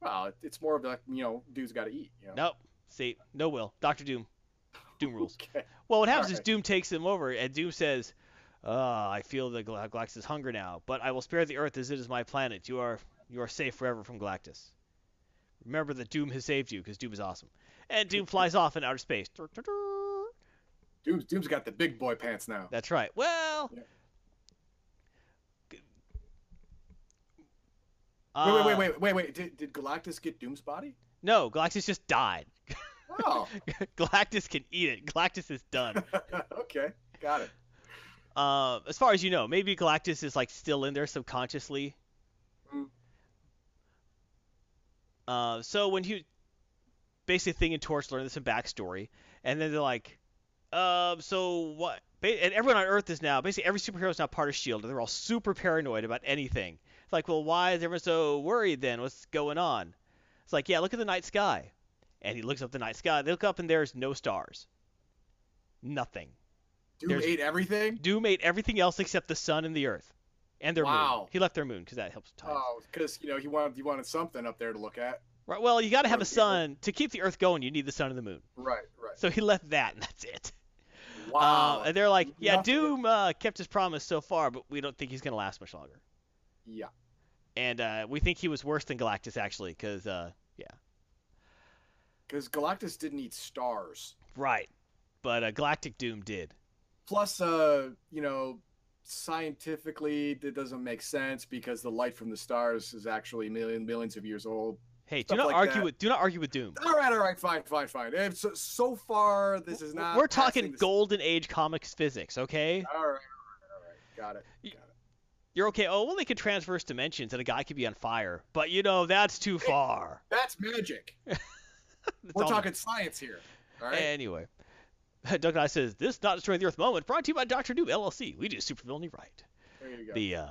well, it's more of like you know, dude's got to eat. You know? Nope. See, no will. Doctor Doom. Doom rules. Okay. Well, what happens is Alright. Doom takes him over, and Doom says, "Ah, I feel the Gal- Galactus' hunger now, but I will spare the Earth as it is my planet. You are you are safe forever from Galactus. Remember that Doom has saved you, because Doom is awesome." And Doom flies off in outer space. Doom's, Doom's got the big boy pants now. That's right. Well, Yeah. Wait, wait, Uh, wait, wait, wait, wait. Did, did Galactus get Doom's body? No, Galactus just died. Oh, Galactus can eat it. Galactus is done. okay, got it. Uh, as far as you know, maybe Galactus is like still in there subconsciously. Mm. Uh, so when he basically Thing and Torch learn this some backstory, and then they're like, um, so what? And everyone on Earth is now basically every superhero is now part of Shield, and they're all super paranoid about anything. It's like, well, why is everyone so worried then? What's going on? It's like, yeah, look at the night sky, and he looks up the night sky. They look up, and there's no stars, nothing. Doom There's- ate everything. Doom ate everything else except the sun and the Earth, and their moon. Wow. He left their moon because that helps. Oh, because you know he wanted he wanted something up there to look at. Right. Well, you got to have a sun to keep the Earth going. You need the sun and the moon. Right, right. So he left that, and that's it. Wow. Uh, and they're like, yeah, Nothing. Doom uh, kept his promise so far, but we don't think he's gonna last much longer. yeah. And uh, we think he was worse than Galactus actually, because uh, yeah, Because Galactus didn't eat stars. right. But uh, Galactic Doom did. Plus, uh, you know, scientifically, it doesn't make sense because the light from the stars is actually million millions of years old. Hey, do not like argue that. with do not argue with Doom. All right, all right, fine, fine, fine. So, so far, this is not. We're talking Golden Age comics physics, okay? All right, all right, all right. Got it. Got it. You're okay. Oh, well, they could transverse dimensions, and a guy could be on fire, but you know that's too far. That's magic. We're talking science here. All right. Anyway, Doug Knight says this not destroying the Earth moment brought to you by Doctor Doom LLC. We do supervillainy right. there you go. The uh,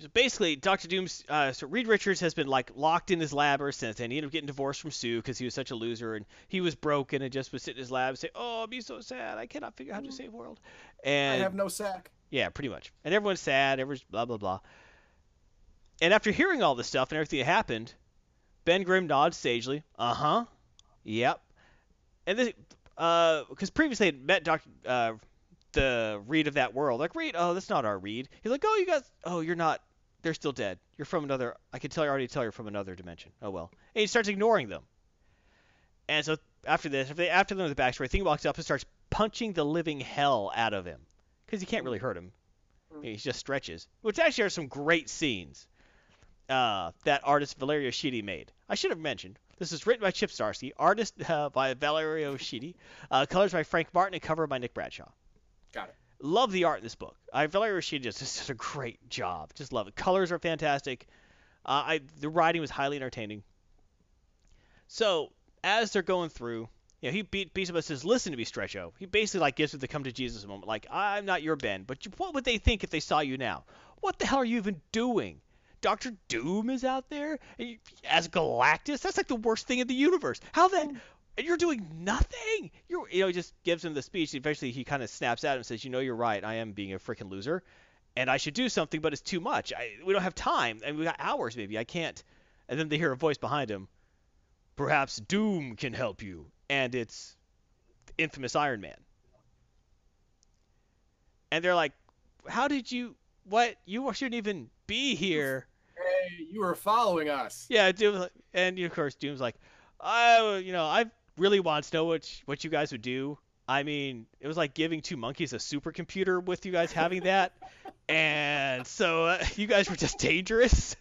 so basically Doctor Doom's uh, so Reed Richards has been like locked in his lab ever since, and he ended up getting divorced from Sue because he was such a loser and he was broken and just would sit in his lab and say, "Oh, I'm be so sad. I cannot figure out how to save the world." I And have no sack. yeah, pretty much. And everyone's sad. Everyone's blah blah blah. And after hearing all this stuff and everything that happened, Ben Grimm nods sagely. Uh huh. Yep. And this, uh, because previously they met Doctor, uh, the Reed of that world. Like Reed, oh, that's not our Reed. He's like, oh, you guys, oh, you're not. They're still dead. You're from another. I can tell you already. Tell you're from another dimension. Oh well. And he starts ignoring them. And so after this, after they after them the backstory, Thing walks up and starts punching the living hell out of him because he can't really hurt him. He just stretches, which actually are some great scenes uh, that artist Valerio Schiti made. I should have mentioned this is written by Chip Zdarsky, artist uh, by Valerio Schiti, uh, colors by Frank Martin, and cover by Nick Bradshaw. Got it. Love the art in this book. I Valerio Schiti just does a great job. Just love it. Colors are fantastic. Uh, I the writing was highly entertaining. So as they're going through, you know, he beat, him and says, "Listen to me, Stretcho." He basically like gives it the come to Jesus moment. Like, I'm not your Ben, but you, what would they think if they saw you now? What the hell are you even doing? Doctor Doom is out there and you, as Galactus. That's like the worst thing in the universe. How then? Mm. And you're doing nothing. You're, you know, he just gives him the speech. Eventually, he kind of snaps at him and says, "You know, you're right. I am being a freaking loser, and I should do something, but it's too much. I, we don't have time, and we got hours. Maybe I can't." And then they hear a voice behind him. Perhaps Doom can help you, and it's the infamous Iron Man. And they're like, "How did you? What? You shouldn't even be here." Hey, you were following us. Yeah, Doom, and of course Doom's like, I, you know, I really want to know what what you guys would do. I mean, it was like giving two monkeys a supercomputer with you guys having that, and so uh, you guys were just dangerous.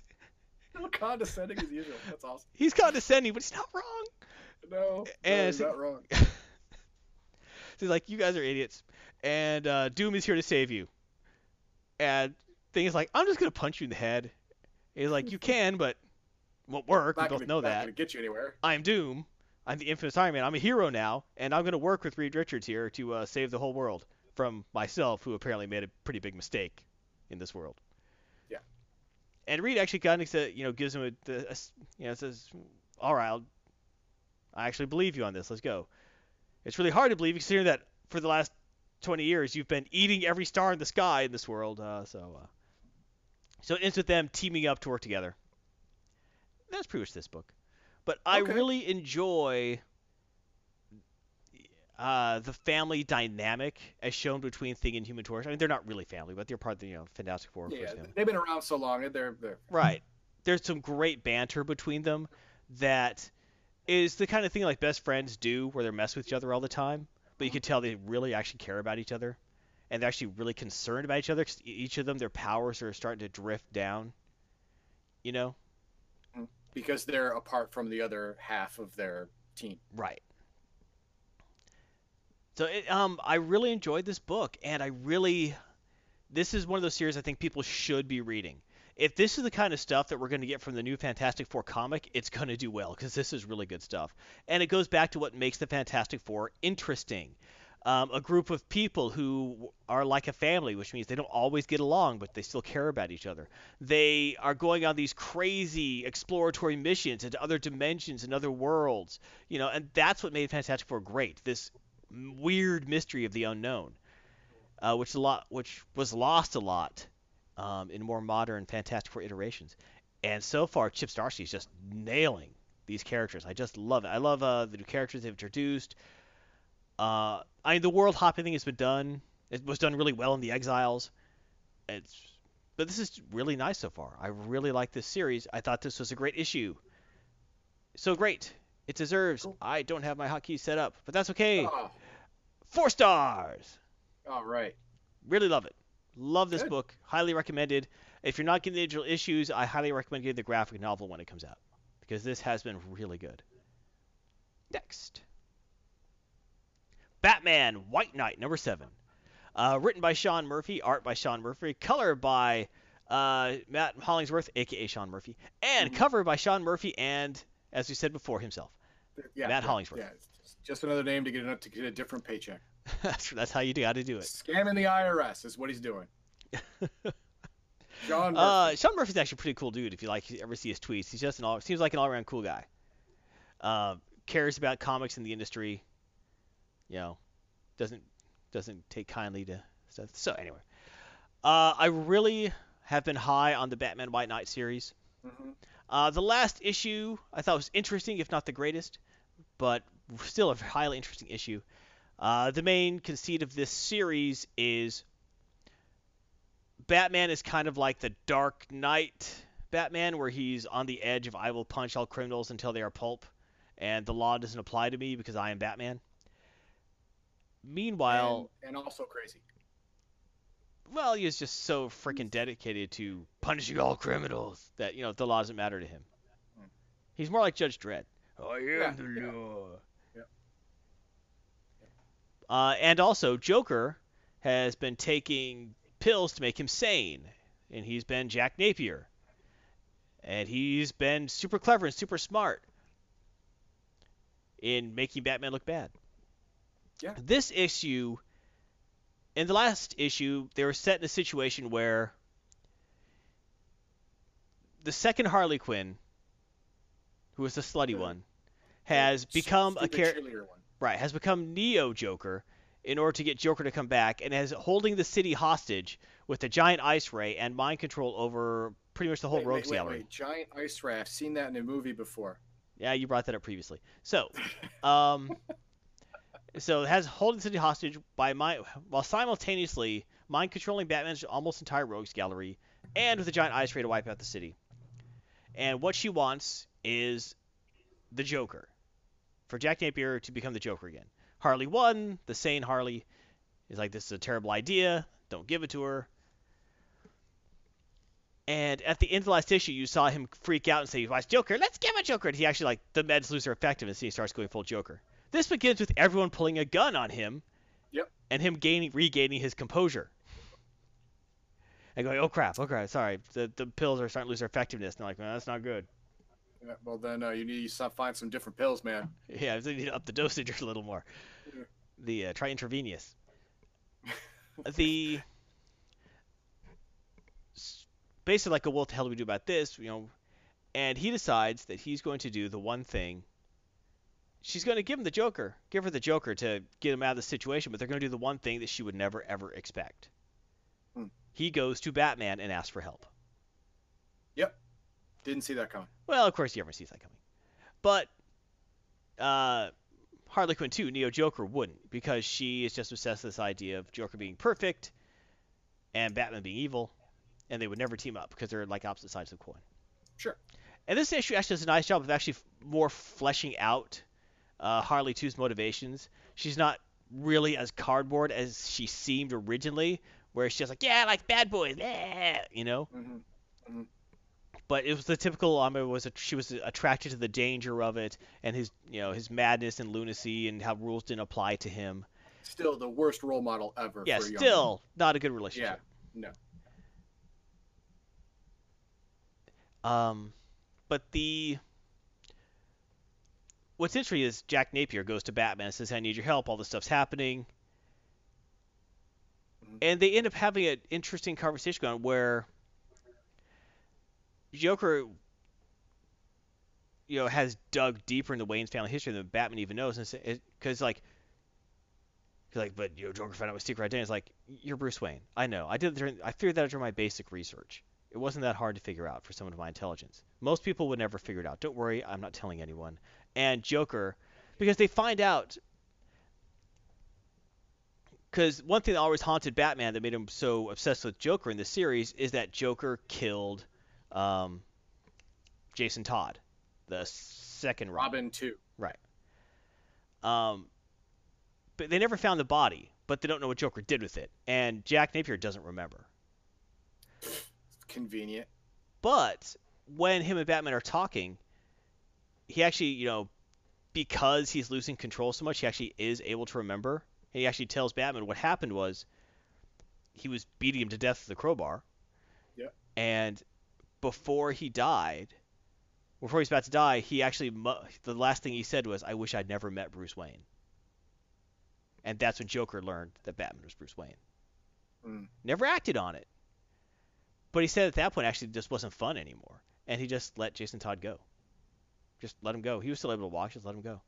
So condescending as usual. That's awesome. He's condescending, but he's not wrong. No, no And he's see- not wrong. So he's like, you guys are idiots, and uh, Doom is here to save you. And thing is like, I'm just gonna punch you in the head. He's like, you can, but it won't work. We both gonna, know not that. gonna get you anywhere. I'm Doom. I'm the infamous Iron Man. I'm a hero now, and I'm going to work with Reed Richards here to uh, save the whole world from myself, who apparently made a pretty big mistake in this world. Yeah. And Reed actually kind of you know gives him a, the- a you know says, all right, I'll, I actually believe you on this. Let's go. It's really hard to believe considering that for the last 20 years you've been eating every star in the sky in this world. Uh, so, uh, so it ends with them teaming up to work together. That's pretty much this book. But I Okay. really enjoy uh, the family dynamic as shown between Thing and Human Torch. I mean, they're not really family, but they're part of the you know Fantastic Four. Yeah, they've been around so long. They're, they're Right. There's some great banter between them that is the kind of thing like best friends do, where they mess with each other all the time, but you can tell they really actually care about each other, and they're actually really concerned about each other. 'cause each of them, their powers are starting to drift down. You know? because they're apart from the other half of their team. Right. So it, um, I really enjoyed this book, and I really, this is one of those series I think people should be reading. If this is the kind of stuff that we're going to get from the new Fantastic Four comic, it's going to do well because this is really good stuff, and it goes back to what makes the Fantastic Four interesting. Um, a group of people who are like a family, which means they don't always get along, but they still care about each other. They are going on these crazy exploratory missions into other dimensions and other worlds, you know, and that's what made Fantastic Four great. This weird mystery of the unknown, uh, which a lot, which was lost a lot um, in more modern Fantastic Four iterations. And so far, Chip Zdarsky is just nailing these characters. I just love it. I love uh, the new characters they've introduced. Uh, I mean, the world hopping thing has been done. It was done really well in the Exiles. It's, but this is really nice so far. I really like this series. I thought this was a great issue. So great. It deserves. Cool. I don't have my hotkeys set up, but that's okay. Four stars. all right. Really love it. Love this Good. book. Highly recommended. If you're not getting the digital issues, I highly recommend getting the graphic novel when it comes out because this has been really good. Next. Batman White Knight number 7. Uh, written by Sean Murphy, art by Sean Murphy, color by uh, Matt Hollingsworth, aka Sean Murphy, and Mhm. cover by Sean Murphy and, as we said before, himself. Yeah, Matt yeah, Hollingsworth. Yeah, just another name to get enough to get a different paycheck. that's, that's how you do, got to do it. Scamming the IRS is what he's doing. John Murphy. Uh, Sean Murphy's actually a pretty cool dude. If you like, you ever see his tweets, he's just an all seems like an all-around cool guy. Uh, cares about comics in the industry. You know, doesn't doesn't take kindly to stuff. So anyway, uh, I really have been high on the Batman White Knight series. Mhm. Uh, the last issue I thought was interesting, if not the greatest, but still a highly interesting issue. Uh, the main conceit of this series is Batman is kind of like the Dark Knight Batman, where he's on the edge of I will punch all criminals until they are pulp, and the law doesn't apply to me because I am Batman. Meanwhile, and, and also crazy. well, he is just so freaking dedicated to punishing all criminals that you know the law doesn't matter to him. Hmm. He's more like Judge Dredd. I am Yeah, the law. Uh, and also, Joker has been taking pills to make him sane, and he's been Jack Napier, and he's been super clever and super smart in making Batman look bad. Yeah. This issue, in the last issue, they were set in a situation where the second Harley Quinn, who was the slutty The- one, has become a character. Right, has become Neo Joker in order to get Joker to come back, and is holding the city hostage with a giant ice ray and mind control over pretty much the whole Wait, rogues wait, wait, gallery. wait. Giant ice ray. I've seen that in a movie before. Yeah, you brought that up previously. So, um, so has holding the city hostage by mind while simultaneously mind controlling Batman's almost entire rogues gallery, and with a giant ice ray to wipe out the city. And what she wants is the Joker, for Jack Napier to become the Joker again. Harley won. The sane Harley is like, this is a terrible idea. Don't give it to her. And at the end of the last issue, you saw him freak out and say, "Watch Joker, let's give it Joker." And he actually like the meds lose their effectiveness, and he starts going full Joker. This begins with everyone pulling a gun on him. Yep. And him gaining regaining his composure. And going, "Oh crap, oh crap, sorry, the the pills are starting to lose their effectiveness." And they're like, "Man, that's not good." Yeah, well, then uh, you need to find some different pills, man. Yeah, they need to up the dosage a little more. Yeah. The uh, try intravenous. the basically like, what the hell do we do about this? You know, and he decides that he's going to do the one thing. She's going to give him the Joker, give her the Joker to get him out of the situation, but they're going to do the one thing that she would never ever expect. Hmm. He goes to Batman and asks for help. Didn't see that coming. Well, of course, he never sees that coming. But uh, Harley Quinn 2, Neo Joker, wouldn't because she is just obsessed with this idea of Joker being perfect and Batman being evil, and they would never team up because they're like opposite sides of the coin. Sure. And this issue actually does a nice job of actually more fleshing out uh, Harley 2's motivations. She's not really as cardboard as she seemed originally, where she's just like, yeah, I like bad boys, eh, you know. hmm but it was the typical um, was a, she was attracted to the danger of it and his you know his madness and lunacy and how rules didn't apply to him. Still the worst role model ever. Yeah, for a young still not a good relationship. Yeah. No. Um, but the what's interesting is Jack Napier goes to Batman and says, "I need your help. All this stuff's happening." Mhm. And they end up having an interesting conversation going where Joker, you know, has dug deeper into Wayne's family history than Batman even knows, and because like, cause like, but you know, Joker found out my secret identity. It's like, you're Bruce Wayne. I know. I did. During, I figured that out during my basic research. It wasn't that hard to figure out for someone of my intelligence. Most people would never figure it out. Don't worry, I'm not telling anyone. And Joker, because they find out. Because one thing that always haunted Batman that made him so obsessed with Joker in the series is that Joker killed um, Jason Todd, the second Robin. Robin too. Um, but they never found the body, but they don't know what Joker did with it. And Jack Napier doesn't remember. Convenient. But when him and Batman are talking, he actually, you know, because he's losing control so much, he actually is able to remember. And he actually tells Batman what happened was he was beating him to death with a crowbar. Yep. And before he died, before he's about to die, he actually the last thing he said was, "I wish I'd never met Bruce Wayne." And that's when Joker learned that Batman was Bruce Wayne. Mm. Never acted on it. But he said at that point actually just wasn't fun anymore, and he just let Jason Todd go. Just let him go. He was still able to walk, just let him go.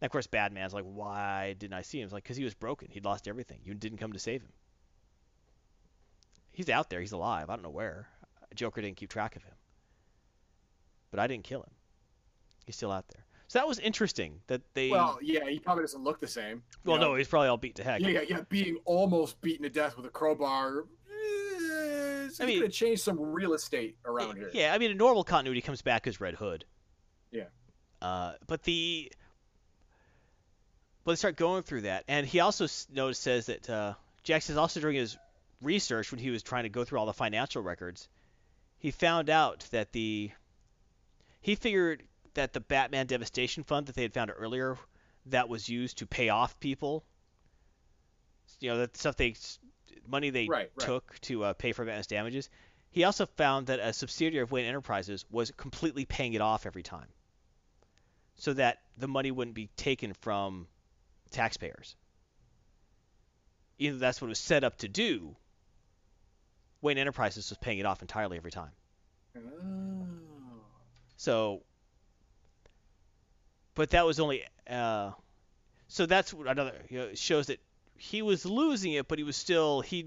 And of course, Batman's like, why didn't I see him? It's like because he was broken. He'd lost everything. You didn't come to save him. He's out there. He's alive. I don't know where. Joker didn't keep track of him. But I didn't kill him. He's still out there. So that was interesting that they. Well, yeah, he probably doesn't look the same. well, know? no, he's probably all beat to heck. Yeah, yeah, yeah. Being almost beaten to death with a crowbar. Eh, so I mean- gonna change some real estate around here. Yeah, I mean, in normal continuity, comes back as Red Hood. Yeah. Uh, but the but they start going through that, and he also notice says that uh, Jackson also during his research when he was trying to go through all the financial records, he found out that the he figured that the Batman Devastation Fund that they had found earlier that was used to pay off people. You know, that stuff they money they Right, right. took to uh, pay for Batman's damages. He also found that a subsidiary of Wayne Enterprises was completely paying it off every time, so that the money wouldn't be taken from taxpayers. Either that's what it was set up to do. Wayne Enterprises was paying it off entirely every time. Oh. So, but that was only. Uh, so that's another you know, shows that he was losing it, but he was still he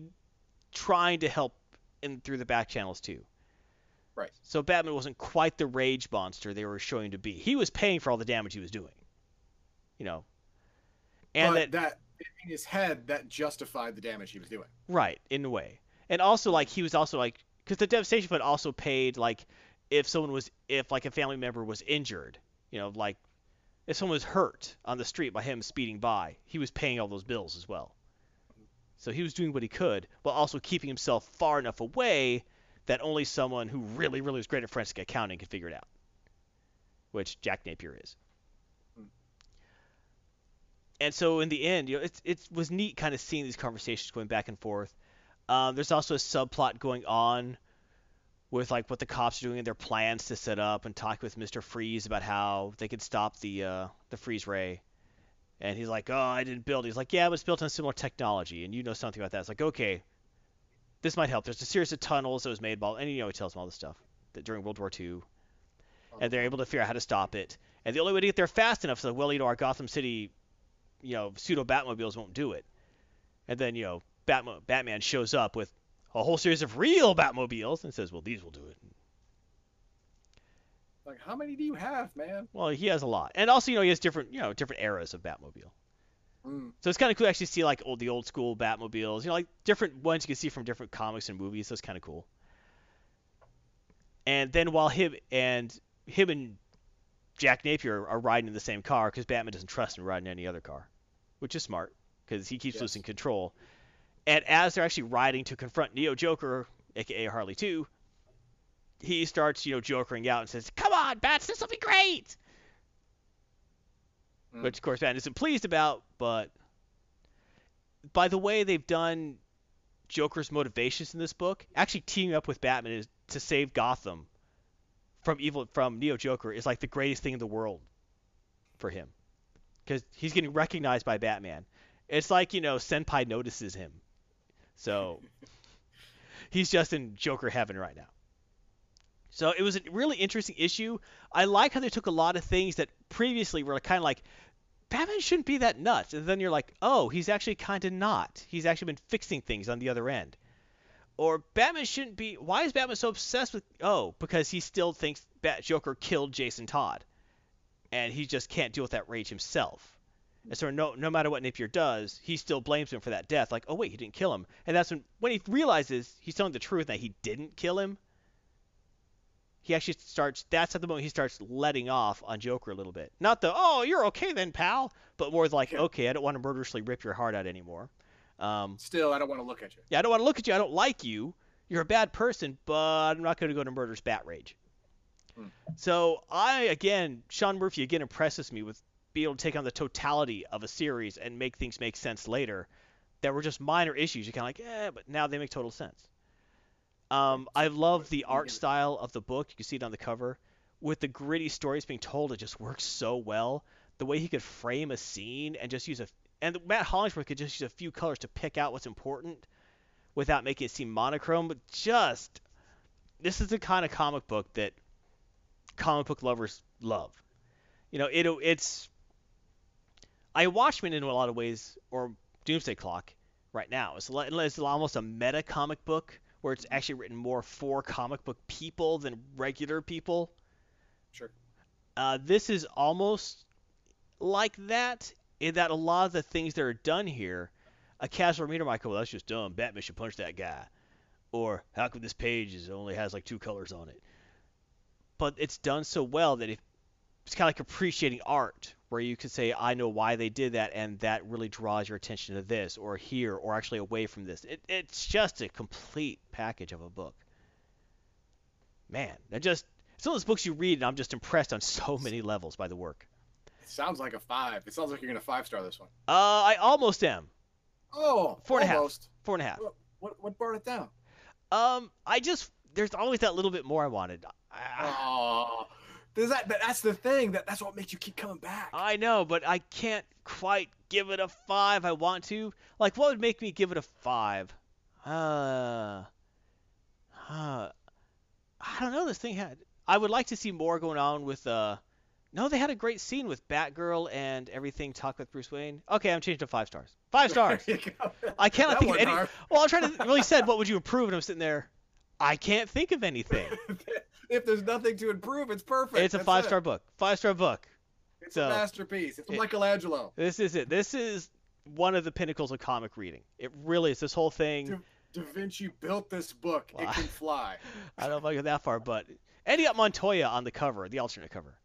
trying to help in through the back channels too. Right. So Batman wasn't quite the rage monster they were showing to be. He was paying for all the damage he was doing. You know. And but that, that in his head that justified the damage he was doing. Right, in a way. And also, like, he was also like, because the devastation fund also paid, like, if someone was, if like a family member was injured, you know, like, if someone was hurt on the street by him speeding by, he was paying all those bills as well. So he was doing what he could, while also keeping himself far enough away that only someone who really, really was great at forensic accounting could figure it out. Which Jack Napier is. And so in the end, you know, it it was neat kind of seeing these conversations going back and forth. Um, there's also a subplot going on with like what the cops are doing and their plans to set up and talk with Mr. Freeze about how they could stop the uh, the freeze ray. And he's like, "Oh, I didn't build." it." He's like, "Yeah, but it's built on similar technology, and you know something about that." It's like, "Okay, this might help." There's a series of tunnels that was made by, and you know, he tells them all this stuff that during World War II, and they're able to figure out how to stop it. And the only way to get there fast enough is like, well, you know, our Gotham City, you know, pseudo Batmobiles won't do it. And then you know, Batmo- Batman shows up with a whole series of real Batmobiles and says, "Well, these will do it." Like, how many do you have, man? Well, he has a lot, and also you know he has different you know different eras of Batmobile. Mm. So it's kind of cool to actually see like old the old school Batmobiles, you know, like different ones you can see from different comics and movies. So it's kind of cool. And then while him and him and Jack Napier are riding in the same car because Batman doesn't trust him riding any other car, which is smart because he keeps Yes. losing control. And as they're actually riding to confront Neo Joker, aka Harley 2, he starts, you know, jokering out and says, "Come on, Bats, this will be great." Mm. Which, of course, Batman isn't pleased about, but by the way they've done Joker's motivations in this book, actually teaming up with Batman is to save Gotham from evil from Neo Joker is like the greatest thing in the world for him because he's getting recognized by Batman. It's like you know Senpai notices him, so he's just in Joker heaven right now. So it was a really interesting issue. I like how they took a lot of things that previously were kind of like Batman shouldn't be that nuts, and then you're like, oh, he's actually kind of not. He's actually been fixing things on the other end. Or Batman shouldn't be. Why is Batman so obsessed with? Oh, because he still thinks Bat Joker killed Jason Todd, and he just can't deal with that rage himself. And so no, no matter what Napier does, he still blames him for that death. Like, oh wait, he didn't kill him. And that's when when he realizes he's telling the truth that he didn't kill him. He actually starts. That's at the moment he starts letting off on Joker a little bit. Not the oh you're okay then pal, but more like Yeah. okay I don't want to murderously rip your heart out anymore. Um, Still, I don't want to look at you. yeah, I don't want to look at you. I don't like you. You're a bad person, but I'm not going to go to murderous bat rage. Hmm. So I again, Sean Murphy again impresses me with being able to take on the totality of a series and make things make sense later. That were just minor issues. You're kind of like, eh, but now they make total sense. Um, I love the art style of the book. You can see it on the cover. With the gritty stories being told, it just works so well. The way he could frame a scene and just use a and Matt Hollingsworth could just use a few colors to pick out what's important without making it seem monochrome. But just this is the kind of comic book that comic book lovers love. You know, it it's I Watchmen in a lot of ways, or Doomsday Clock right now. It's, it's almost a meta comic book where it's actually written more for comic book people than regular people. Sure. Uh, this is almost like that in that a lot of the things that are done here, a casual reader might go, well, that's just dumb. Batman should punch that guy. Or how come this page is only has like two colors on it? But it's done so well that it, it's kind of like appreciating art, where you could say, I know why they did that, and that really draws your attention to this, or here, or actually away from this. It, it's just a complete package of a book. Man, that just some of those books you read, and I'm just impressed on so many levels by the work. It sounds like a five. It sounds like you're gonna five star this one. Uh, I almost am. Oh, Four and a half. almost. Four and a half. What, what what brought it down? Um, I just there's always that little bit more I wanted. I, Oh, that? That's the thing. That that's what makes you keep coming back. I know, but I can't quite give it a five. I want to. Like, what would make me give it a five? Uh, uh, I don't know. This thing had. I would like to see more going on with. Uh, no, they had a great scene with Batgirl and everything. Talk with Bruce Wayne. Okay, I'm changing to five stars. Five stars. There you go. I cannot That think of any. hard. Well, I'm trying to really said what would you improve, and I'm sitting there. I can't think of anything. if there's nothing to improve, it's perfect. It's a That's five it. star book. Five star book. It's so- a masterpiece. It's a It- Michelangelo. This is it. This is one of the pinnacles of comic reading. It really is. This whole thing. Da, da Vinci built this book. Wow. It can fly. I don't know if I go that far, but and you got Montoya on the cover, the alternate cover.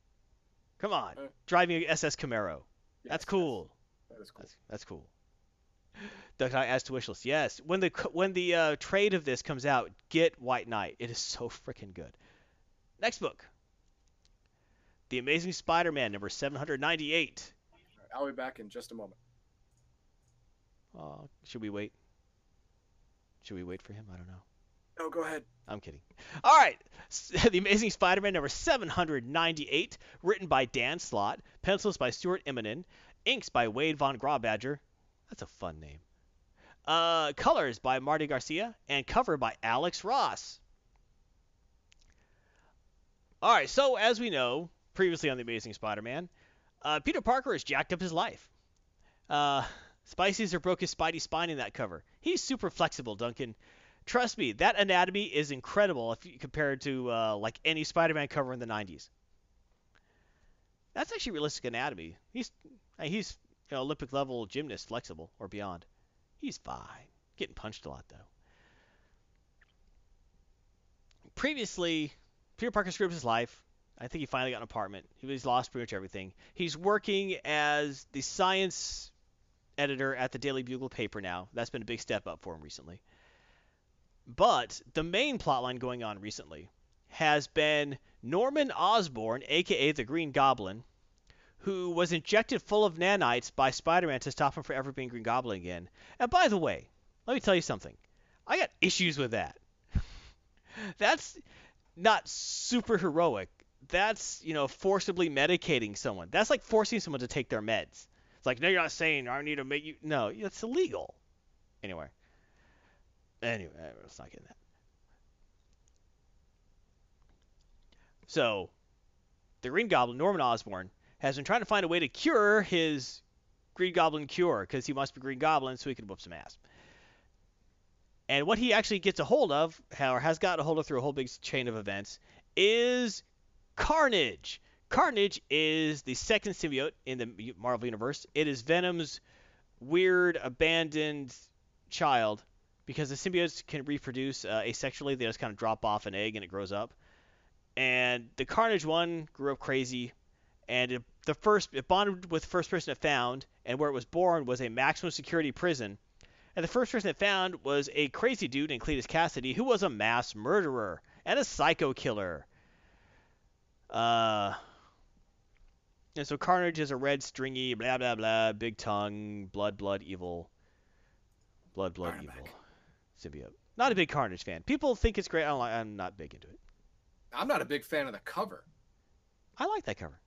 Come on, Uh, driving a SS Camaro. That's Yes, cool. That is cool. That's that's cool. Doug Knight adds to wish list. Yes, when the when the uh, trade of this comes out, get White Knight. It is so freaking good. Next book. The Amazing Spider-Man number 798. All right, I'll be back in just a moment. Uh, should we wait? Should we wait for him? I don't know. No, go ahead. I'm kidding. All right. The Amazing Spider-Man number 798, written by Dan Slott, pencils by Stuart Immonen, inks by Wade Von Grawbadger. That's a fun name. Uh, colors by Marty Garcia, and cover by Alex Ross. All right. So as we know, previously on the Amazing Spider-Man, uh, Peter Parker has jacked up his life. Uh, Spicy's broke his Spidey spine in that cover. He's super flexible, Duncan. Trust me, that anatomy is incredible if you compare it to uh, like any Spider-Man cover in the 90s. That's actually realistic anatomy. He's he's Olympic level gymnast, flexible or beyond. He's fine. Getting punched a lot though. Previously, Peter Parker screwed up his life. I think he finally got an apartment. He's lost pretty much everything. He's working as the science editor at the Daily Bugle paper now. That's been a big step up for him recently. But the main plotline going on recently has been Norman Osborn, aka the Green Goblin, who was injected full of nanites by Spider-Man to stop him from ever being Green Goblin again. And by the way, let me tell you something. I got issues with that. That's not super heroic. That's, you know, forcibly medicating someone. That's like forcing someone to take their meds. It's like, no, you're not saying I need to make you. No, it's illegal. Anyway. Anyway, let's not get that. So, the Green Goblin, Norman Osborn, has been trying to find a way to cure his Green Goblin cure because he must be Green Goblin so he can whoop some ass. And what he actually gets a hold of, or has gotten a hold of through a whole big chain of events, is Carnage. Carnage is the second symbiote in the Marvel Universe. It is Venom's weird, abandoned child because the symbiotes can reproduce uh, asexually. They just kind of drop off an egg and it grows up. And the Carnage one grew up crazy, and it, the first it bonded with the first person it found, and where it was born was a maximum security prison. And the first person it found was a crazy dude named Cletus Kasady who was a mass murderer and a psycho killer. Uh, and so Carnage is a red, stringy, blah blah blah, big tongue, blood, blood, evil, blood, blood, evil symbiote. Not a big Carnage fan. People think it's great. I don't like. I'm not big into it. I'm not a big fan of the cover. I like that cover.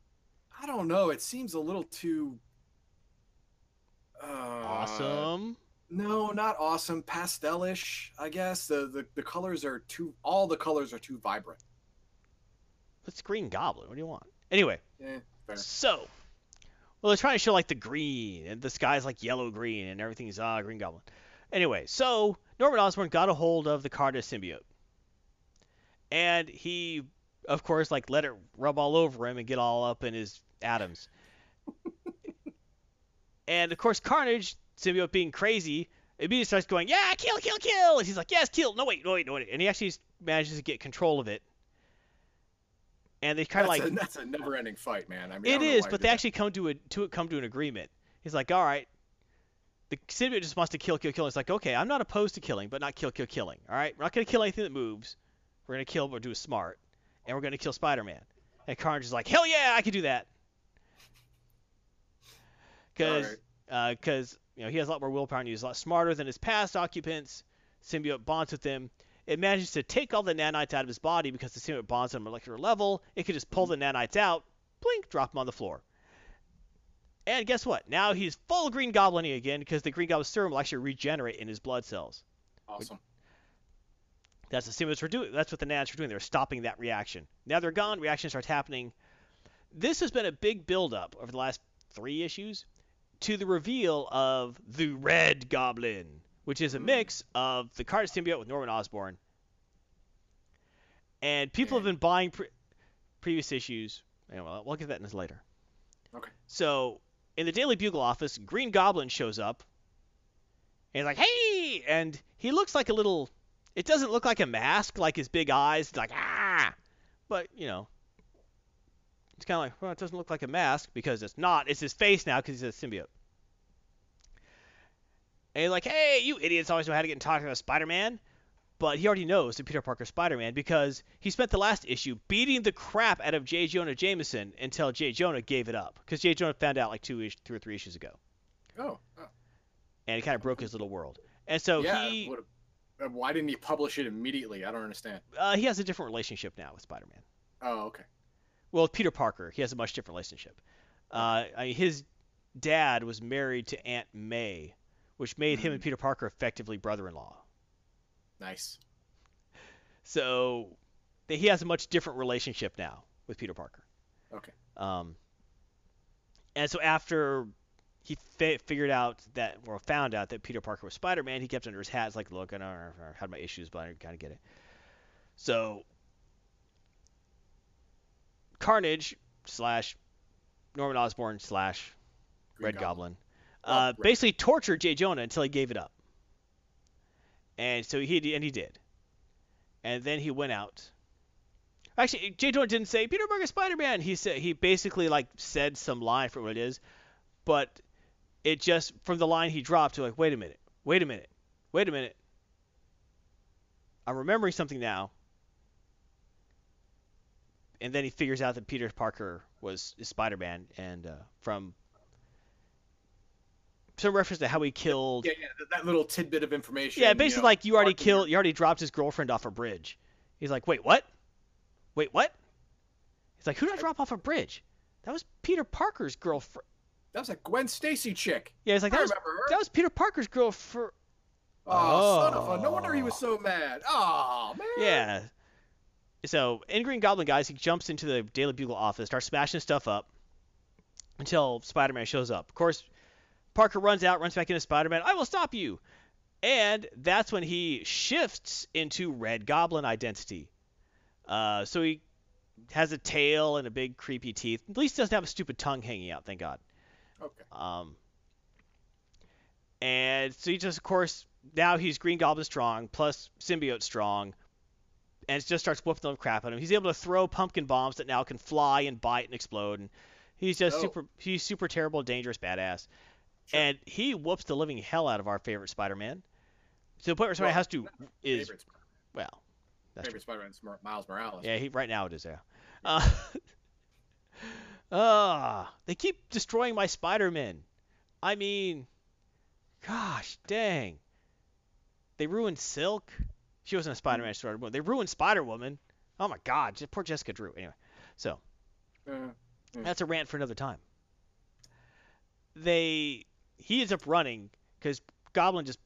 I don't know. It seems a little too uh, awesome. No, not awesome. Pastelish, I guess. The, the the colors are too. All the colors are too vibrant. It's Green Goblin. What do you want? Anyway. Yeah, fair. So, well, they're trying to show like the green, and the sky's like yellow green, and everything's ah Green Goblin. Anyway, so Norman Osborn got a hold of the Carnage symbiote and he of course like let it rub all over him and get all up in his atoms and of course carnage symbiote being crazy immediately starts going yeah kill kill kill! And he's like yes kill! No wait no wait no wait. And he actually manages to get control of it. And they kind of like a, that's a never-ending fight man. I mean it is but they that. actually come to a to come to an agreement. He's like all right. The symbiote just wants to kill kill kill. It's like okay i'm not opposed to killing but not kill kill killing. All right? We're not going to kill anything that moves. We're gonna kill, but do it smart, and we're gonna kill Spider-Man. And Carnage is like, hell yeah, I can do that. Because, because uh, you know, he has a lot more willpower and he's a lot smarter than his past occupants. Symbiote bonds with him. It manages to take all the nanites out of his body because the symbiote bonds at a molecular level. It could just pull the nanites out, blink, drop them on the floor. And guess what? Now he's full Green Goblin again because the Green Goblin serum will actually regenerate in his blood cells. Awesome. That's the stimulus are doing. That's what the nanites are doing. They're stopping that reaction. Now they're gone. Reaction starts happening. This has been a big buildup over the last three issues to the reveal of the Red Goblin, which is a mix of the Carnage symbiote with Norman Osborn. And people have been buying pre- previous issues. Anyway, we'll get that in later. Okay. So in the Daily Bugle office, Green Goblin shows up. And he's like, "Hey!" And he looks like a little it doesn't look like a mask, like his big eyes, like ah. But you know, it's kind of like well, it doesn't look like a mask because it's not. It's his face now because he's a symbiote. And he's like, hey, you idiots always know how to get in touch with Spider-Man. But he already knows that Peter Parker's Spider-Man because he spent the last issue beating the crap out of J. Jonah Jameson until J. Jonah gave it up because J. Jonah found out like two, two or three issues ago. Oh. oh. And it kind of broke his little world. And so yeah, he uh, why didn't he publish it immediately? I don't understand. Uh, he has a different relationship now with Spider-Man. Oh, okay. Well, Peter Parker, he has a much different relationship. Uh, his dad was married to Aunt May, which made him and mm. Peter Parker effectively brother-in-law. Nice. So he has a much different relationship now with Peter Parker. Okay. Um, and so after he fa- figured out that, or found out that Peter Parker was Spider-Man. He kept under his hat. It's like, look, I, know, I had my issues, but I kind of get it. So, Carnage slash Norman Osborn slash Red Goblin, Goblin uh, oh, basically tortured Jay Jonah until he gave it up. And so he and he did. And then he went out. Actually, Jay Jonah didn't say Peter Parker Spider-Man. He said he basically like said some line for what it is, but it just from the line he dropped to like, wait a minute, wait a minute, wait a minute. I'm remembering something now. And then he figures out that Peter Parker was Spider-Man, and uh, from some reference to how he killed. Yeah, yeah, that- little tidbit of information. Yeah, you basically know, like you already killed, you already dropped his girlfriend off a bridge. He's like, wait, what? Wait, what? He's like, who did I drop off a bridge? That was Peter Parker's girlfriend. That was a Gwen Stacy chick. Yeah, he's like, that was, that was Peter Parker's girlfriend. Oh, son of a! No wonder he was so mad. Oh man. Yeah. So in Green Goblin, guys, he jumps into the Daily Bugle office, starts smashing stuff up until Spider-Man shows up. Of course, Parker runs out, runs back into Spider-Man. I will stop you. And that's when he shifts into Red Goblin identity. Uh, so he has a tail and a big creepy teeth. At least he doesn't have a stupid tongue hanging out, thank God. Okay. Um, and so he just, of course, now he's Green Goblin strong plus symbiote strong, and it just starts whooping the crap out of him. He's able to throw pumpkin bombs that now can fly and bite and explode, and he's just Oh. super. He's super terrible, dangerous, badass, Sure. and he whoops the living hell out of our favorite Spider-Man. To the point where somebody Well, has to is Favorite, well, that's true. favorite Spider-Man's Mar- Miles Morales. Yeah, he right now it is yeah. Uh, uh, they keep destroying my Spider-Man. I mean, gosh, dang. They ruined Silk. She wasn't a Spider-Man story, but they ruined Spider-Woman. Oh my God, poor Jessica Drew. Anyway, so Uh, that's a rant for another time. They he ends up running because Goblin just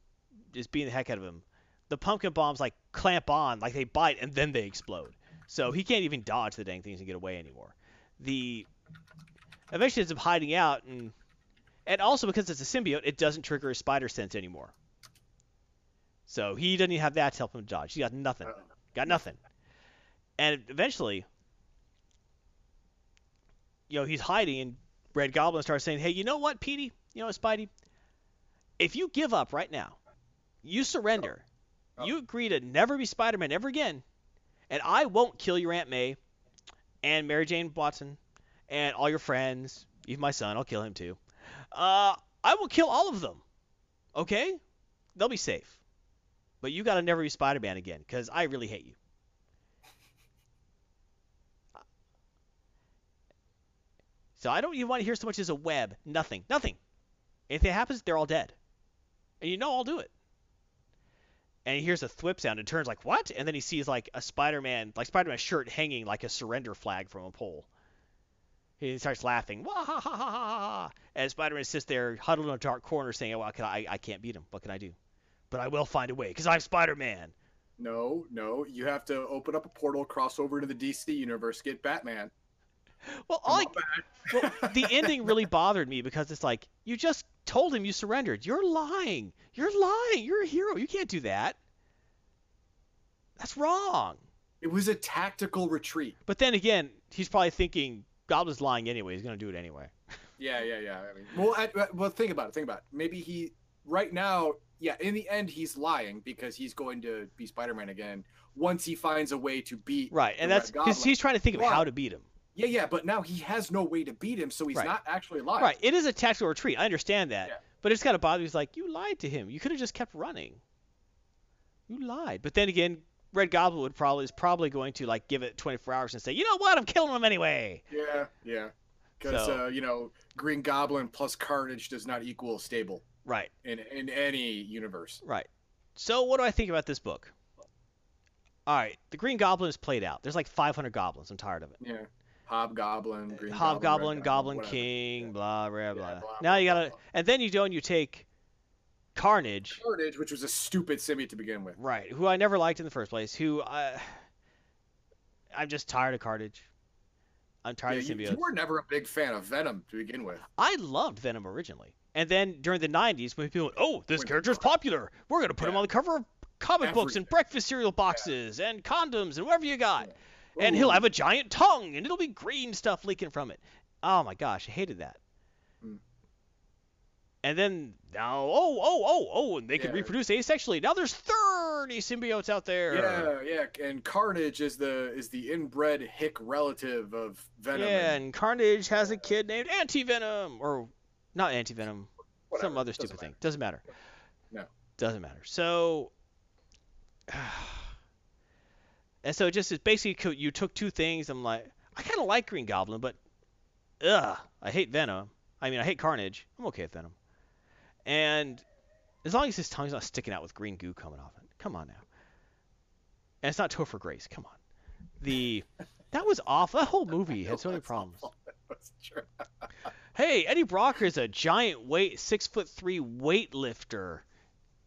is beating the heck out of him. The pumpkin bombs like clamp on, like they bite and then they explode. So he can't even dodge the dang things and get away anymore. The eventually ends up hiding out and and also because it's a symbiote, it doesn't trigger his spider sense anymore. So he doesn't even have that to help him dodge. He got nothing. uh, Got nothing. And eventually, you know, he's hiding, and Red Goblin starts saying, "Hey, you know what, Petey? You know Spidey? If you give up right now, you surrender, Oh. you agree to never be Spider-Man ever again, and I won't kill your Aunt May, and Mary Jane Watson, and all your friends, even my son, I'll kill him too. Uh, I will kill all of them. Okay? They'll be safe." But you got to never be Spider-Man again, because I really hate you. So I don't even want to hear so much as a web. Nothing. Nothing. If it happens, they're all dead. And you know I'll do it. And he hears a thwip sound and turns like, what? And then he sees like a Spider-Man, like Spider-Man shirt hanging like a surrender flag from a pole. He starts laughing. Wah ha ha ha ha. ha. And Spider-Man sits there huddled in a dark corner saying, well, can I, I can't beat him. What can I do? But I will find a way because I'm Spider-Man. no, no. You have to open up a portal, cross over to the DC universe, get Batman. Well, all I, well, the ending really bothered me because it's like you just told him you surrendered. You're lying. You're lying. You're a hero. You can't do that. That's wrong. It was a tactical retreat. But then again, he's probably thinking Goblin's lying anyway. He's gonna do it anyway. Yeah, yeah, yeah. I mean, well, I- well, think about it. Think about it. Maybe he, right now, yeah. In the end, he's lying because he's going to be Spider-Man again once he finds a way to beat. Right, and that's Red he's, trying to think of how to beat him. Yeah, yeah. But now he has no way to beat him, so he's Right. not actually lying. Right. It is a tactical retreat. I understand that. Yeah. But it's kind of bothers. He's like, you lied to him. You could have just kept running. You lied. But then again, Red Goblin would probably is probably going to like give it 24 hours and say, you know what? I'm killing him anyway. Yeah, yeah. Because So- uh, you know, Green Goblin plus Carnage does not equal stable Right. in in any universe. Right. So what do I think about this book? All right, the Green Goblin is played out. There's like 500 goblins. I'm tired of it. Yeah. Hobgoblin, Green uh, Hobgoblin, Red Goblin whatever. King, Yeah. blah blah blah. Yeah, blah, now blah, you gotta, blah. and then you go and you take Carnage, Carnage, which was a stupid simi to begin with. right? Who I never liked in the first place. Who I, I'm just tired of Carnage. I'm tired Yeah, of you, symbiotes. you were never a big fan of Venom to begin with. I loved Venom originally, and then during the '90s, when people went, "Oh, this When- character's popular. We're gonna put him on the cover of comic books and breakfast cereal boxes and condoms and whatever you got." Yeah. and he'll have a giant tongue and it'll be green stuff leaking from it. Oh my gosh, I hated that. Mm. And then now, oh, oh, oh, oh, and they can reproduce asexually. Now there's 30 symbiotes out there. Yeah, yeah, and Carnage is the is the inbred hick relative of Venom. Yeah, and and Carnage has a kid named Anti-Venom, or not Anti-Venom, some whatever, other doesn't stupid matter. thing. Doesn't matter. No. Doesn't matter. So, and so it just is basically you took two things. I'm like, I kind of like Green Goblin, but ugh, I hate Venom. I mean, I hate Carnage. I'm okay with Venom. And as long as his tongue's not sticking out with green goo coming off it, come on now. And it's not Topher Grace. Come on. The that was awful. That whole movie had so many problems. awful. That's true. Hey, Eddie Brock is a giant weight, six foot three weightlifter.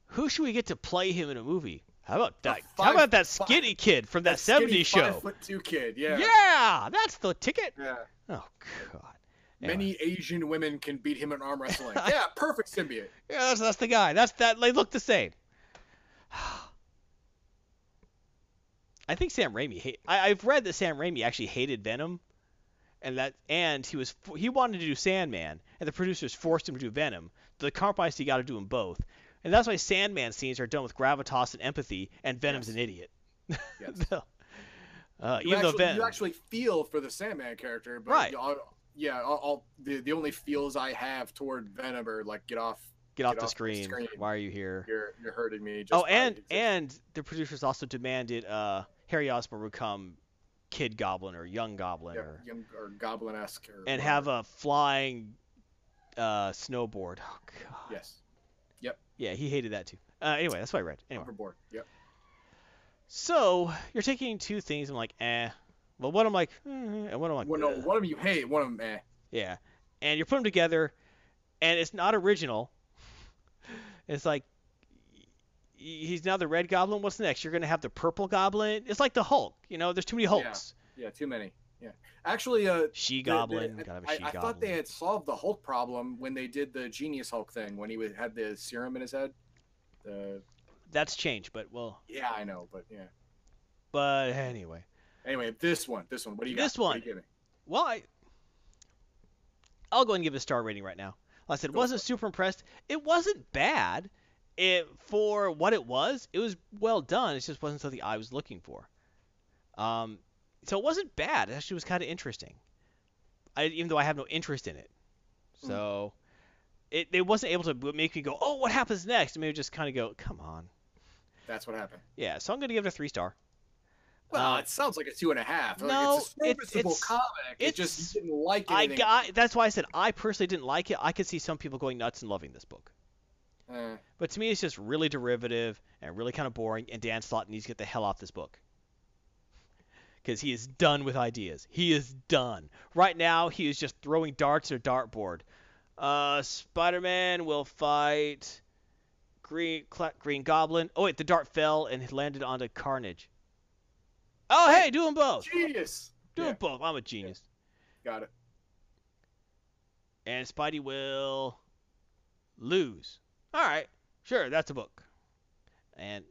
Who should we get to play him in a movie? How about that? How about that five- skinny kid from that, skinny 70s show? Five foot two kid. Yeah. Yeah, that's the ticket. Yeah. Oh God. Anyway. Many Asian women can beat him in arm wrestling. yeah, perfect symbiote. Yeah, that's, that's the guy. That's that. They look the same. I think Sam Raimi. Hate, I, I've read that Sam Raimi actually hated Venom, and that and he was he wanted to do Sandman, and the producers forced him to do Venom. The compromise he got to do them both, and that's why Sandman scenes are done with gravitas and empathy, and Venom's Yes. an idiot. Yes. Uh, You even though actually, Venom, you actually feel for the Sandman character, but Right. all- yeah, all, all the the only feels I have toward Venom are like get off, get off get the off the screen. screen. Why are you here? you're you're hurting me. Just Oh, and and the producers also demanded uh, Harry Osborn become Kid Goblin or Young Goblin yeah, or young, or goblin esque, and have a flying uh, snowboard. Oh god. yes Yep. Yeah, he hated that too. Uh, anyway, that's what I read. Anyway, overboard. Yep. so you're taking two things. I'm like, eh. Well, one I'm like, eh, and one I'm like, One, no, "Ugh." one of you hate, one of them eh. yeah. And you're putting them together, and it's not original. It's like he's now the red goblin. What's next? You're gonna have the purple goblin. It's like the Hulk. You know, there's too many Hulks. Yeah, yeah too many. Yeah, actually, uh, She goblin. gotta have a I, thought they had solved the Hulk problem when they did the Genius Hulk thing when he had the serum in his head. The That's changed, but well, yeah, I know, but yeah. but anyway. Anyway, this one, this one. What do you got? This What one. you? Well, I, I'll go and give it a star rating right now. Like I said, Go wasn't super impressed. It wasn't bad. It for what it was, it was well done. It just wasn't something I was looking for. Um, so it wasn't bad. It actually was kind of interesting. I even though I have no interest in it, Hmm. so it it wasn't able to make me go, oh, what happens next? I mean, just kind of go, come on. That's what happened. Yeah, so I'm gonna give it a three star. Well, Uh, it sounds like a two and a half. Like, no, it's a it's- serviceable it's- comic. It just didn't like it. I got that's why I said I personally didn't like it. I could see some people going nuts and loving this book. Eh, But to me, it's just really derivative and really kind of boring. And Dan Slott needs to get the hell off this book because he is done with ideas. He is done. Right now, he is just throwing darts at a dartboard. Uh, Spider-Man will fight Green Cla- Green Goblin. Oh wait, the dart fell and it landed onto Carnage. Oh hey, do them both. genius. Do Yeah, them both. I'm a genius. got it. And Spidey will lose. All right, sure, that's a book. And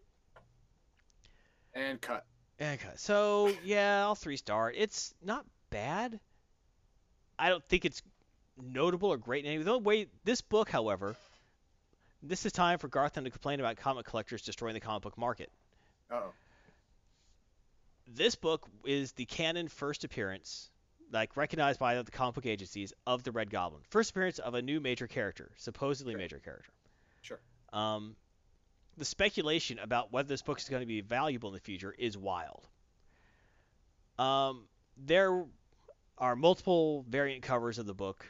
And cut. Okay, so yeah, I'll three star. it. It's not bad. I don't think it's notable or great in any the way. This book, however, this is time for Garthon to complain about comic collectors destroying the comic book market. Oh, This book is the canon first appearance, like recognized by the comic book agencies, of the Red Goblin. First appearance of a new major character, supposedly major character. Sure. Um, the speculation about whether this book is going to be valuable in the future is wild. Um, there are multiple variant covers of the book.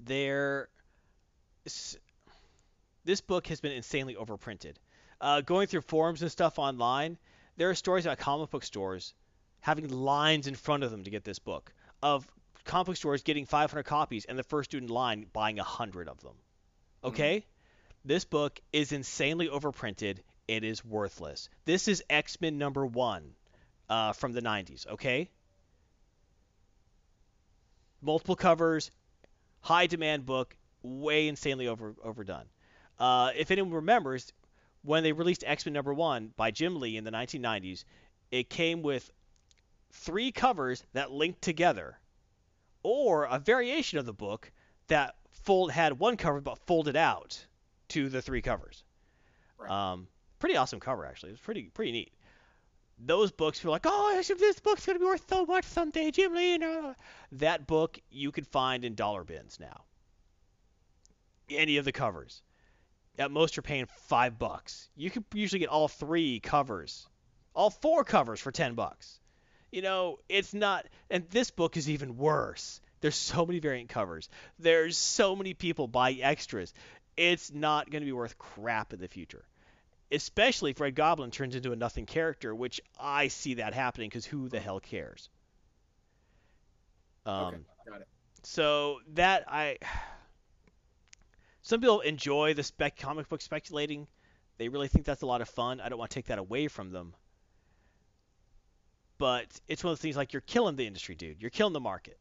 There, this book has been insanely overprinted. Uh, going through forums and stuff online, there are stories about comic book stores having lines in front of them to get this book of comic stores getting 500 copies and the first student line buying 100 of them. Okay? This book is insanely overprinted. It is worthless. This is X Men number one uh, from the 90s. Okay? Multiple covers, high demand book, way insanely over overdone. Uh, if anyone remembers, when they released X Men number one by Jim Lee in the 1990s, it came with three covers that linked together, or a variation of the book that fold had one cover but folded out to the three covers. Right. Um, pretty awesome cover actually. It was pretty pretty neat. Those books were like, oh, this book's gonna be worth so much someday, Jim Lee. And, that book you could find in dollar bins now. Any of the covers. At most, you're paying five bucks. You could usually get all three covers, all four covers for ten bucks. You know, it's not. And this book is even worse. There's so many variant covers. There's so many people buying extras. It's not going to be worth crap in the future. Especially if Red Goblin turns into a nothing character, which I see that happening because who the hell cares? Um, okay, got it. so that I, some people enjoy the spec comic book speculating. They really think that's a lot of fun. I don't want to take that away from them. But it's one of those things like you're killing the industry, dude. You're killing the market.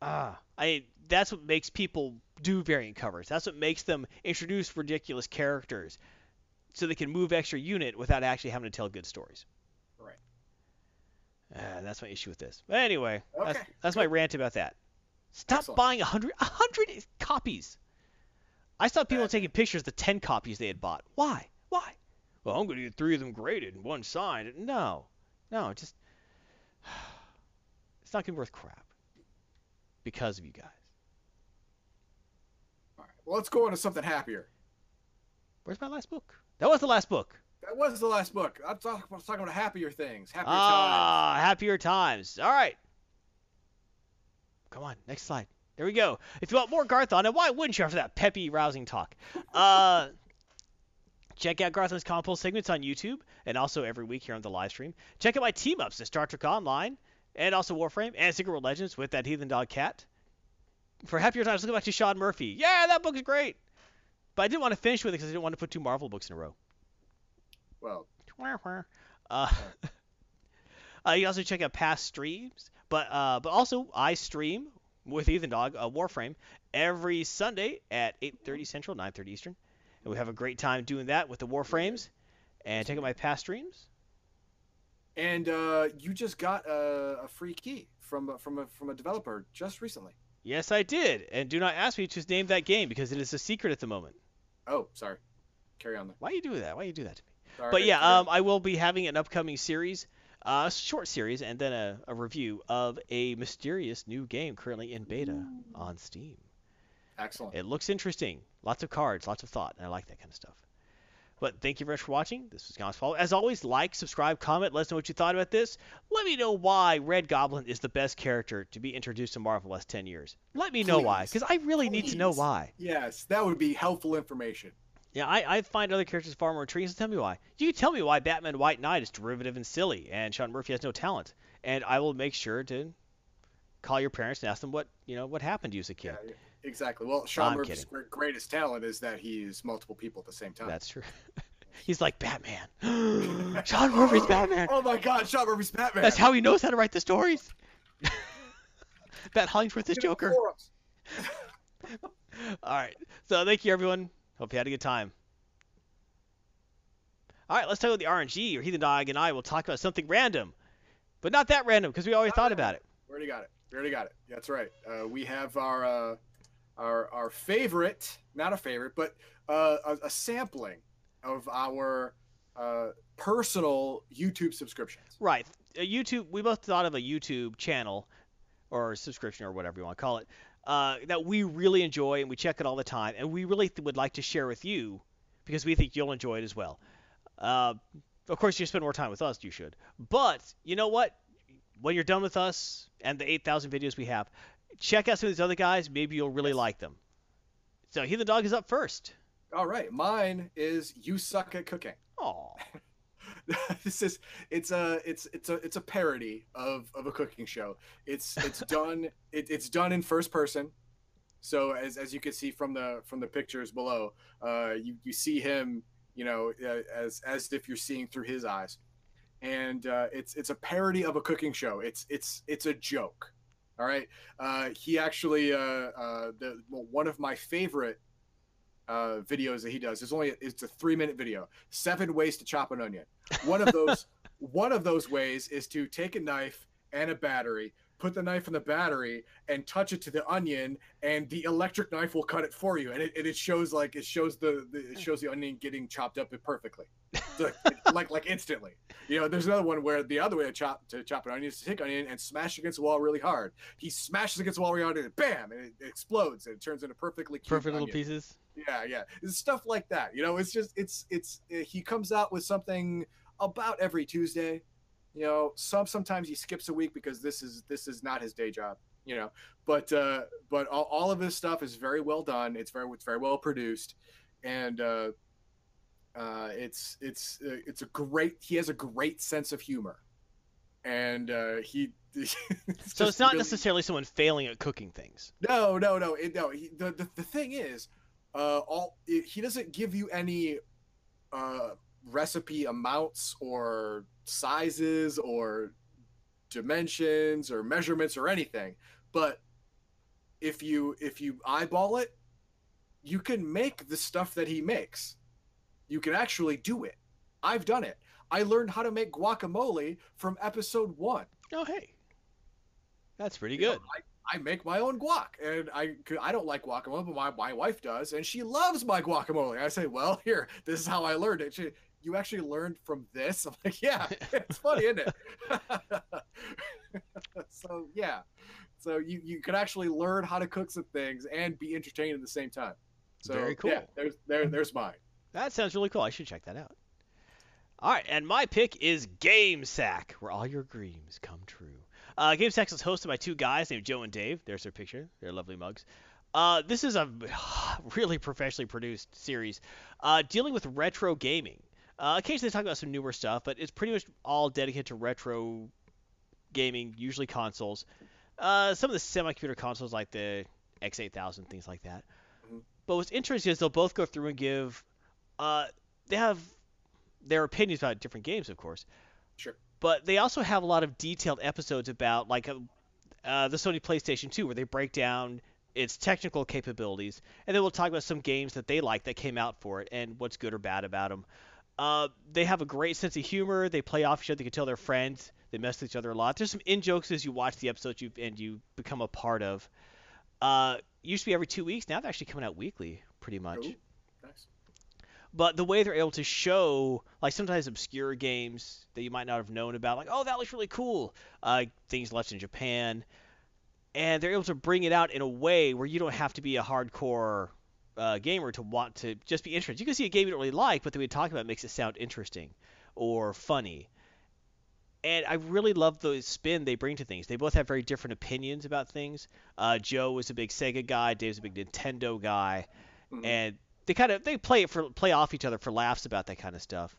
Ah, I that's what makes people do variant covers. That's what makes them introduce ridiculous characters, so they can move extra unit without actually having to tell good stories. Right. Uh, that's my issue with this. But anyway, that's, Okay, that's my rant about that. Stop Excellent. buying a hundred, a hundred copies. I saw people taking pictures of the ten copies they had bought. Why? Why? Well, I'm going to get three of them graded and one signed. No, no, just it's not going to be worth crap because of you guys. All right. Well, let's go on to something happier. Where's my last book? That was the last book. That was the last book. I'm, talk, I'm talking about happier things, happier times. Ah, happier times. All right. Come on, next slide. There we go. If you want more Garthon, and why wouldn't you after that peppy, rousing talk? Uh, check out Garthon's Comic Pull segments on YouTube, and also every week here on the live stream. Check out my team ups in Star Trek Online, and also Warframe, and Secret World Legends with that Heathen Dog Cat. For happier times, look back to Sean Murphy. Yeah, that book is great. But I didn't want to finish with it because I didn't want to put two Marvel books in a row. Well, Uh, uh, you can also check out past streams, but uh, but also I stream with Heathen Dog uh, Warframe every Sunday at 8:30 Central, 9:30 Eastern, and we have a great time doing that with the Warframes. And check out my past streams. and uh, you just got a, a free key from a- from a from a developer just recently. Yes, I did. And do not ask me to name that game because it is a secret at the moment. Oh, sorry. Carry on. Then. Why you do that? Why you do that to me? Sorry, But yeah, um, I will be having an upcoming series, uh, a short series, and then a, a review of a mysterious new game currently in beta on Steam. Excellent. It looks interesting. Lots of cards, lots of thought, and I like that kind of stuff. But thank you very much for watching. This was Gaunt's Follow. As always, like, subscribe, comment, let us know what you thought about this. Let me know why Red Goblin is the best character to be introduced to Marvel in the last 10 years. Let me know why, because I really need to know why. Yes, that would be helpful information. Yeah, I, I find other characters far more intriguing, so tell me why. You can tell me why Batman White Knight is derivative and silly, and Sean Murphy has no talent, and I will make sure to call your parents and ask them what you know what happened to you as a kid. Yeah, exactly. Well, Sean I'm Murphy's kidding. greatest talent is that he's multiple people at the same time. That's true. He's like Batman. Sean Murphy's Batman. Oh my God, Sean Murphy's Batman. That's how he knows how to write the stories. Bat Hollingsworth is Get in the Joker. All right. So thank you, everyone. Hope you had a good time. All right, let's talk about the RNG, or Heathen Dog and I will talk about something random, but not that random because we already thought about it. We already got it. We already got it. That's right. Uh, we have our uh, our our favorite, not a favorite, but uh, a, a sampling of our uh, personal YouTube subscriptions. Right. A YouTube. We both thought of a YouTube channel, or subscription, or whatever you want to call it, uh, that we really enjoy and we check it all the time, and we really th- would like to share with you because we think you'll enjoy it as well. Uh, of course, you spend more time with us, you should. But you know what? When you're done with us and the 8,000 videos we have, check out some of these other guys. Maybe you'll really like them. So Heathen Dog is up first. All right, mine is you suck at cooking. Oh, this is it's a it's it's a it's a parody of of a cooking show. It's it's done it, it's done in first person. So as as you can see from the from the pictures below, uh, you you see him, you know, uh, as as if you're seeing through his eyes, and uh, it's it's a parody of a cooking show. It's it's it's a joke. All right. Uh, he actually uh, uh, the well, one of my favorite uh, videos that he does is only it's a three minute video. Seven ways to chop an onion. One of those one of those ways is to take a knife and a battery, put the knife in the battery, and touch it to the onion, and the electric knife will cut it for you. And it, and it shows like it shows the, the it shows the onion getting chopped up perfectly, like, like like instantly. You know, there's another one where the other way to chop to chop an onion is to take onion and smash against the wall really hard. He smashes against the wall really hard, and bam, and it, it explodes, and it turns into perfectly cute perfect little onion. pieces. Yeah, yeah, it's stuff like that. You know, it's just it's it's he comes out with something about every Tuesday. You know, some sometimes he skips a week because this is this is not his day job. You know, but uh, but all, all of his stuff is very well done. It's very it's very well produced, and uh, uh, it's it's uh, it's a great. He has a great sense of humor, and uh, he. it's So it's not really- necessarily someone failing at cooking things. no, no, no, it, no. He, the, the the thing is, uh, all it, he doesn't give you any uh recipe amounts or sizes or dimensions or measurements or anything. But if you if you eyeball it, you can make the stuff that he makes. You can actually do it. I've done it. I learned how to make guacamole from episode one. Oh hey, that's pretty You know, good. I, I make my own guac, and I I don't like guacamole, but my, my wife does, and she loves my guacamole. I say, well, here, this is how I learned it. She, you actually learned from this? I'm like, yeah, it's funny, isn't it? so yeah, so you you can actually learn how to cook some things and be entertained at the same time. So Very Yeah, cool. there's there there's mine. That sounds really cool. I should check that out. All right, and my pick is Game Sack, where all your dreams come true. Uh, Game Sack is hosted by two guys named Joe and Dave. There's their picture. They're lovely mugs. Uh, this is a really professionally produced series uh, dealing with retro gaming. Uh, occasionally they talk about some newer stuff, but it's pretty much all dedicated to retro gaming, usually consoles. Uh, some of the semi-computer consoles like the X68000, things like that. Mhm. But what's interesting is they'll both go through and give. Uh, they have their opinions about different games, of course. Sure. But they also have a lot of detailed episodes about like uh, uh, the Sony PlayStation 2, where they break down its technical capabilities, and then we'll talk about some games that they like that came out for it and what's good or bad about them. Uh, they have a great sense of humor. They play off each other. You can tell they're friends. They mess with each other a lot. There's some in jokes as you watch the episodes you and you become a part of. Uh, used to be every two weeks. Now they're actually coming out weekly, pretty much Ooh, nice. but the way they're able to show like sometimes obscure games that you might not have known about like oh that looks really cool uh, things left in japan and they're able to bring it out in a way where you don't have to be a hardcore uh, gamer to want to just be interested you can see a game you don't really like but the way you talk about it makes it sound interesting or funny and I really love the spin they bring to things. They both have very different opinions about things. Uh, Joe was a big Sega guy. Dave's a big Nintendo guy Mhm. and they kind of they play it for play off each other for laughs about that kind of stuff.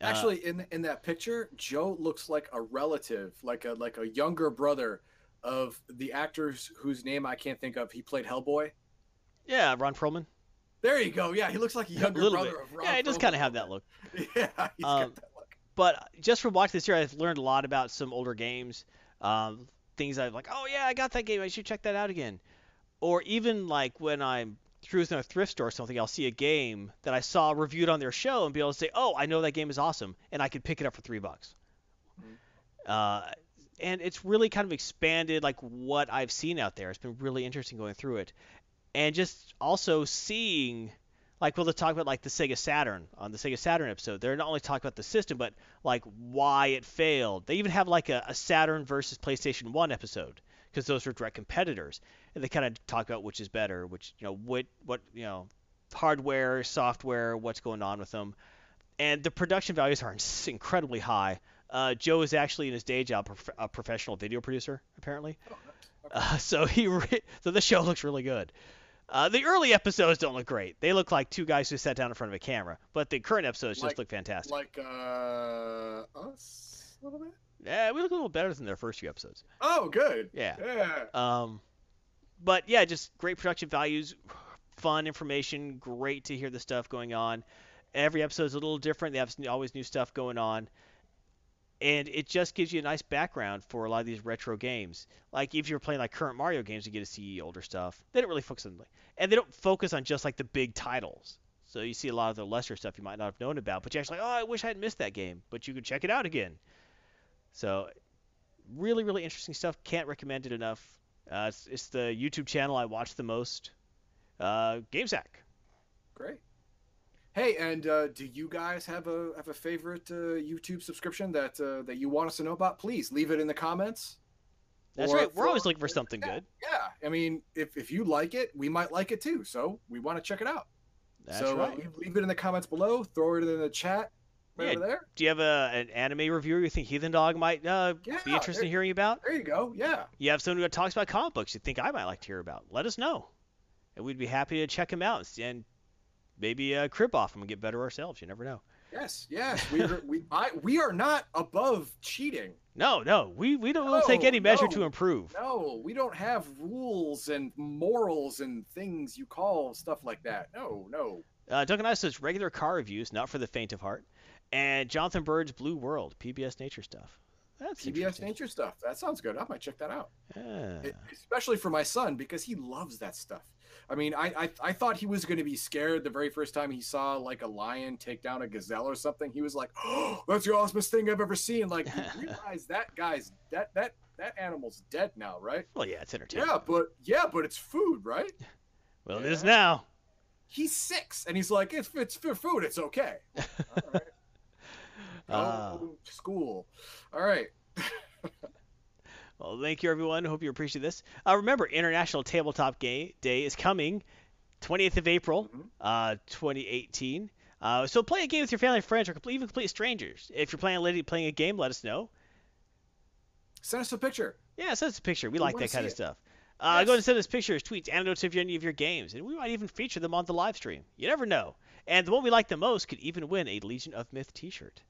Uh, Actually, in in that picture, Joe looks like a relative, like a like a younger brother of the actors whose name I can't think of. He played Hellboy. Yeah, Ron Perlman. There you go. Yeah, he looks like a younger little brother bit. of Ron. Yeah, it does kind of have that look. Yeah, he's Um, got that look. But just from watching this year, I've learned a lot about some older games. Um, things I've like, oh yeah, I got that game. I should check that out again. Or even like when I'm cruising a thrift store or something, I'll see a game that I saw reviewed on their show and be able to say, oh, I know that game is awesome, and I could pick it up for three bucks. Uh, and it's really kind of expanded like what I've seen out there. It's been really interesting going through it, and just also seeing like we'll talk about like the Sega Saturn on the Sega Saturn episode. They're not only talking about the system, but like why it failed. They even have like a, a Saturn versus PlayStation One episode because those are direct competitors, and they kind of talk about which is better, which you know what what you know hardware, software, what's going on with them, and the production values are incredibly high. Uh, Joe is actually in his day job prof- a professional video producer apparently. Oh. Okay. Uh, so he re- so the show looks really good. Uh, the early episodes don't look great. They look like two guys who sat down in front of a camera, but the current episodes Like- just look fantastic. Like uh, us a little bit. yeah, we look a little better than their first few episodes. Oh, good. Yeah. Yeah. Um, but yeah, just great production values, fun information, great to hear the stuff going on. Every episode is a little different. They have always new stuff going on. And it just gives you a nice background for a lot of these retro games. Like if you're playing like current Mario games, you get to see older stuff. They don't really focus on, and they don't focus on just like the big titles. So you see a lot of the lesser stuff you might not have known about, but you're actually like, oh, I wish I had missed that game, but you can check it out again. So really, really interesting stuff. Can't recommend it enough. Uh, it's, it's the YouTube channel I watch the most. Uh, GameSack. Great. Hey, and uh, do you guys have a have a favorite uh, YouTube subscription that uh, that you want us to know about? Please leave it in the comments. That's Or right. We're always looking for something yeah, good. Yeah, I mean, if if you like it, we might like it too. So we want to check it out. That's so uh, right. leave, leave it in the comments below. Throw it in the chat. right Yeah. over there. Do you have a, an anime reviewer you think Heathen Dog might uh, be Yeah, interested in hearing about? There you go. Yeah. You have someone who talks about comic books you think I might like to hear about? Let us know. And we'd be happy to check him out and maybe uh, crib off him and get better ourselves. You never know. Yes. Yes. We are, we I we are not above cheating. No, no, we, we don't we'll take any measure to improve. No, we don't have rules and morals and things you call stuff like that. No, no. Uh, Duncan Ice says regular car reviews, not for the faint of heart. And Jonathan Bird's Blue World, PBS Nature stuff. That's PBS nature stuff. That sounds good. I might check that out. Yeah. It- especially for my son because he loves that stuff. I mean, I I, I thought he was going to be scared the very first time he saw like a lion take down a gazelle or something. He was like, "Oh, that's the awesomest thing I've ever seen!" Like, you realize that guy's that that that animal's dead now, right? Well, yeah, it's entertaining. Yeah, but yeah, but it's food, right? well, it is now. He's six, and he's like, "It's it's for food. It's okay." All right. Go ah. to school. All right. Thank you, everyone. Hope you appreciate this. Uh, remember, International Tabletop Day is coming, 20th of April, Mhm. uh, 2018. Uh, so play a game with your family and friends, or complete, even complete strangers. If you're planning playing a game, let us know. Send us a picture. Yeah, send us a picture. We We like that kind of it. stuff. Uh, Yes. Go ahead and send us pictures, tweets, anecdotes of any of your games, and we might even feature them on the live stream. You never know. And the one we like the most could even win a Legion of Myth T-shirt.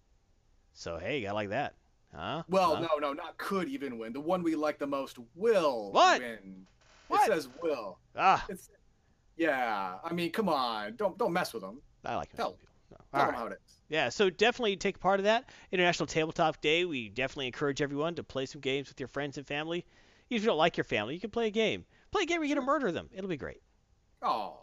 So hey, I like that, huh? Well, Huh? no, no, not could even win. The one we like the most will What? win. What? It says will. Ah, It's yeah. I mean, come on. Don't don't mess with them. I like Tell- people. No. Tell All them right. how it is. Yeah, so definitely take part of that. International Tabletop Day, we definitely encourage everyone to play some games with your friends and family. Even if you don't like your family, you can play a game. Play a game where you get to murder them. It'll be great. Oh,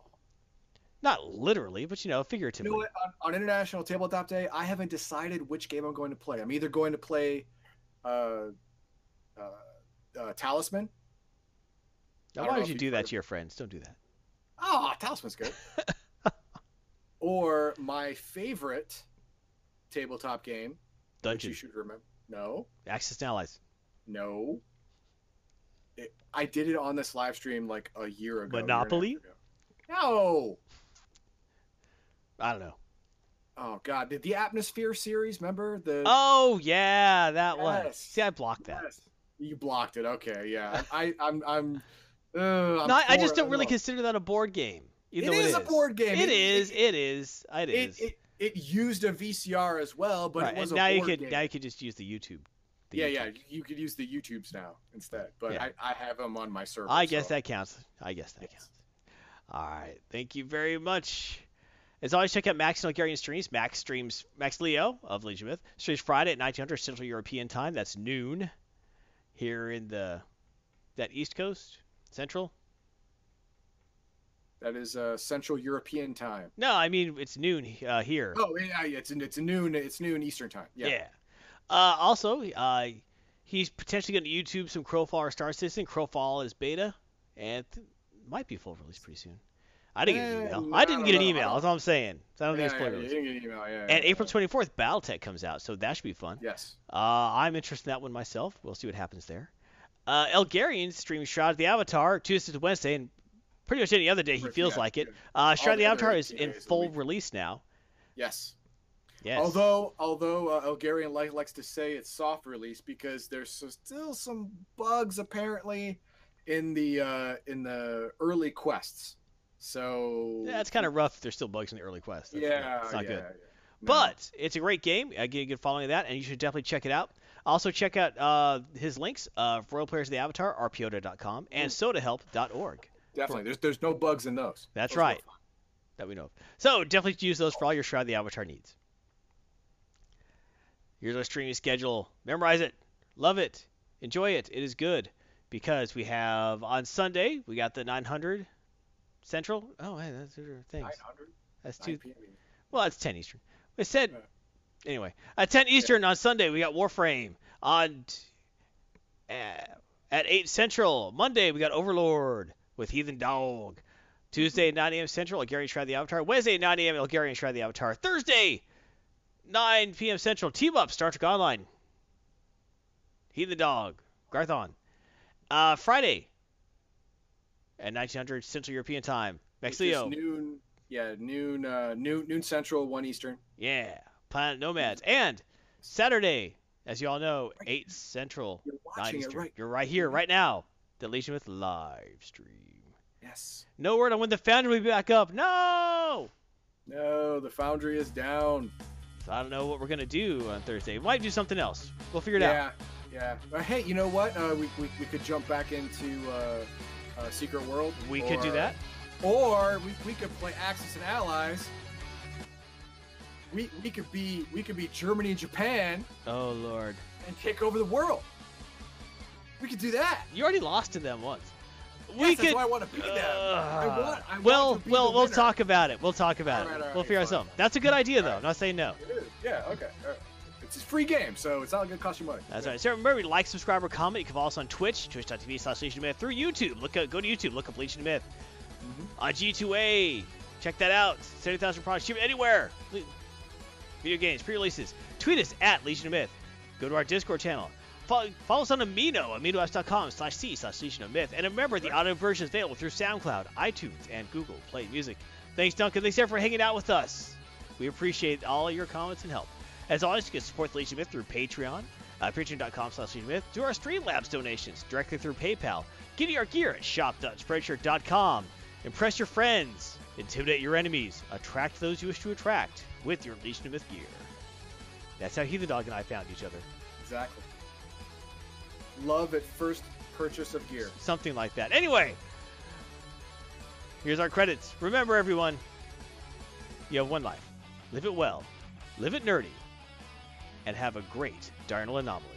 Not literally, but you know, you figuratively. know what? On, on International Tabletop Day, I haven't decided which game I'm going to play. I'm either going to play uh, uh, uh, Talisman. Now, why know would you do that to your friends? Don't do that. Oh, Talisman's good. or my favorite tabletop game, which you should remember. No, Axis and Allies, No. It, I did it on this live stream like a year ago. a year and a half Monopoly? ago. No. I don't know. Oh God, did the Atmosfear series? Remember the? Oh yeah, that one. Yes. See, I blocked that. Yes. You blocked it. Okay, yeah. I, I'm, I'm. Uh, I'm No, I, I just don't really consider that a board game. Even It though a board game. It It- is. it- It is. It It, is. it, it used a VCR as well, but right. it was and a now you could game. now you could just use the YouTube. the yeah, YouTube. yeah. You could use the YouTubes now instead, but Yeah. I, I have them on my server. I guess so- that counts. I guess that Yes. counts. All right. Thank you very much. As always, check out Max and Algarian streams. Max streams Max Leo of Legion Myth streams Friday at 1900 Central European time. That's noon here in the that East Coast Central. That is uh, Central European time. No, I mean it's noon uh, here. Oh yeah, yeah, it's it's noon. It's noon Eastern time. Yeah. Uh, also, uh, he's potentially going to YouTube some Crowfall or Star Citizen. Crowfall is beta, and th- might be full release pretty soon. I didn't get an Eh, email. no, I didn't get an. Email. That's all I'm saying. So I don't Yeah, think it's yeah, yeah, didn't get an email, yeah, And yeah, April 24th, BattleTech comes out, so that should be fun. Yes. Uh, I'm interested in that one myself. We'll see what happens there. Uh, Elgarian streams Shroud of the Avatar Tuesday to Wednesday, and pretty much any other day he feels like it. Uh, Shroud of the the Avatar is in full release now. Yes. Yes. Although, although uh, Elgarian like, likes to say it's soft release because there's still some bugs apparently in the uh, in the early quests. So yeah, it's kind of rough. There's still bugs in the early quest. That's- yeah, it's not yeah, good. yeah. No. But it's a great game. I get a good following of that, and you should definitely check it out. Also, check out uh, his links, uh, Royal Players of the Avatar, rpota.com, and sodahelp.org. definitely there's there's no bugs in those. That's Those right. that we know of. So definitely use those for all your Shroud of the Avatar needs. Here's our streaming schedule. Memorize it. Love it. Enjoy it. It is good because we have on Sunday we got the 900 Central. Oh, hey, that's those are things. That's two. p.m. Well, that's 10 Eastern. I said Yeah. anyway. At 10 Eastern on Sunday we got Warframe. On uh, at 8 Central Monday we got Overlord with Heathen Dog. Tuesday 9 a.m. Central, Algarian Shroud of the Avatar. Wednesday 9 a.m. Algarian Shroud of the Avatar. Thursday, 9 p.m. Central, Team Up, Star Trek Online. Heathen Dog, Garthon. Uh, Friday at 1900 Central European Time, Maxleo. noon. Yeah, noon. Uh, noon noon central, one eastern. Yeah. Planet Nomads. And Saturday, as you all know, 8 Central, You're 9 watching it Eastern. right. You're right here, right now. The Legion with live stream. Yes. No word on when the Foundry will be back up. No! No, the foundry is down. So I don't know what we're going to do on Thursday. We might do something else. We'll figure it out. yeah, yeah. Hey, you know what? Uh, we, we, we could jump back into uh, uh, Secret World. We could do that. Or we, we could play Axis and Allies. We, we could be we could be Germany and Japan Oh, Lord. and take over the world. We could do that. You already lost to them once. Yes, we that's could. why I want to be them. I Uh, want. I want well, be well, the we'll winner. talk about it. We'll talk about All right, it. we'll right, figure out something. That's a good idea, though. Right. Not saying no. It is. Yeah. Okay. It's a free game, so it's not going to cost you money. That's right. So remember, to like, subscribe, or comment. You can follow us on Twitch, twitch.tv slash Legion of Myth, through YouTube. Look go to YouTube, look up Legion of Myth. Mm-hmm. On G2A, check that out. 70,000 products, ship anywhere. Video games, pre-releases. Tweet us at Legion of Myth. Go to our Discord channel. Follow, follow us on Amino, aminoapps.com slash C slash Legion of Myth. And remember, the audio version is available through SoundCloud, iTunes, and Google Play Music. Thanks, Duncan. Thanks, everyone, for hanging out with us. We appreciate all your comments and help. As always, you can support the Legion Myth through Patreon, uh, patreon.com slash Legion Myth, do our Streamlabs donations directly through PayPal, get our gear at shop.spreadshirt.com, impress your friends, intimidate your enemies, attract those you wish to attract with your Legion of Myth gear. That's how Heathen Dog and I found each other. Exactly. Love at first purchase of gear. Something like that. Anyway, here's our credits. Remember, everyone, you have one life. Live it well, live it nerdy, and have a great Diurnal Anomaly.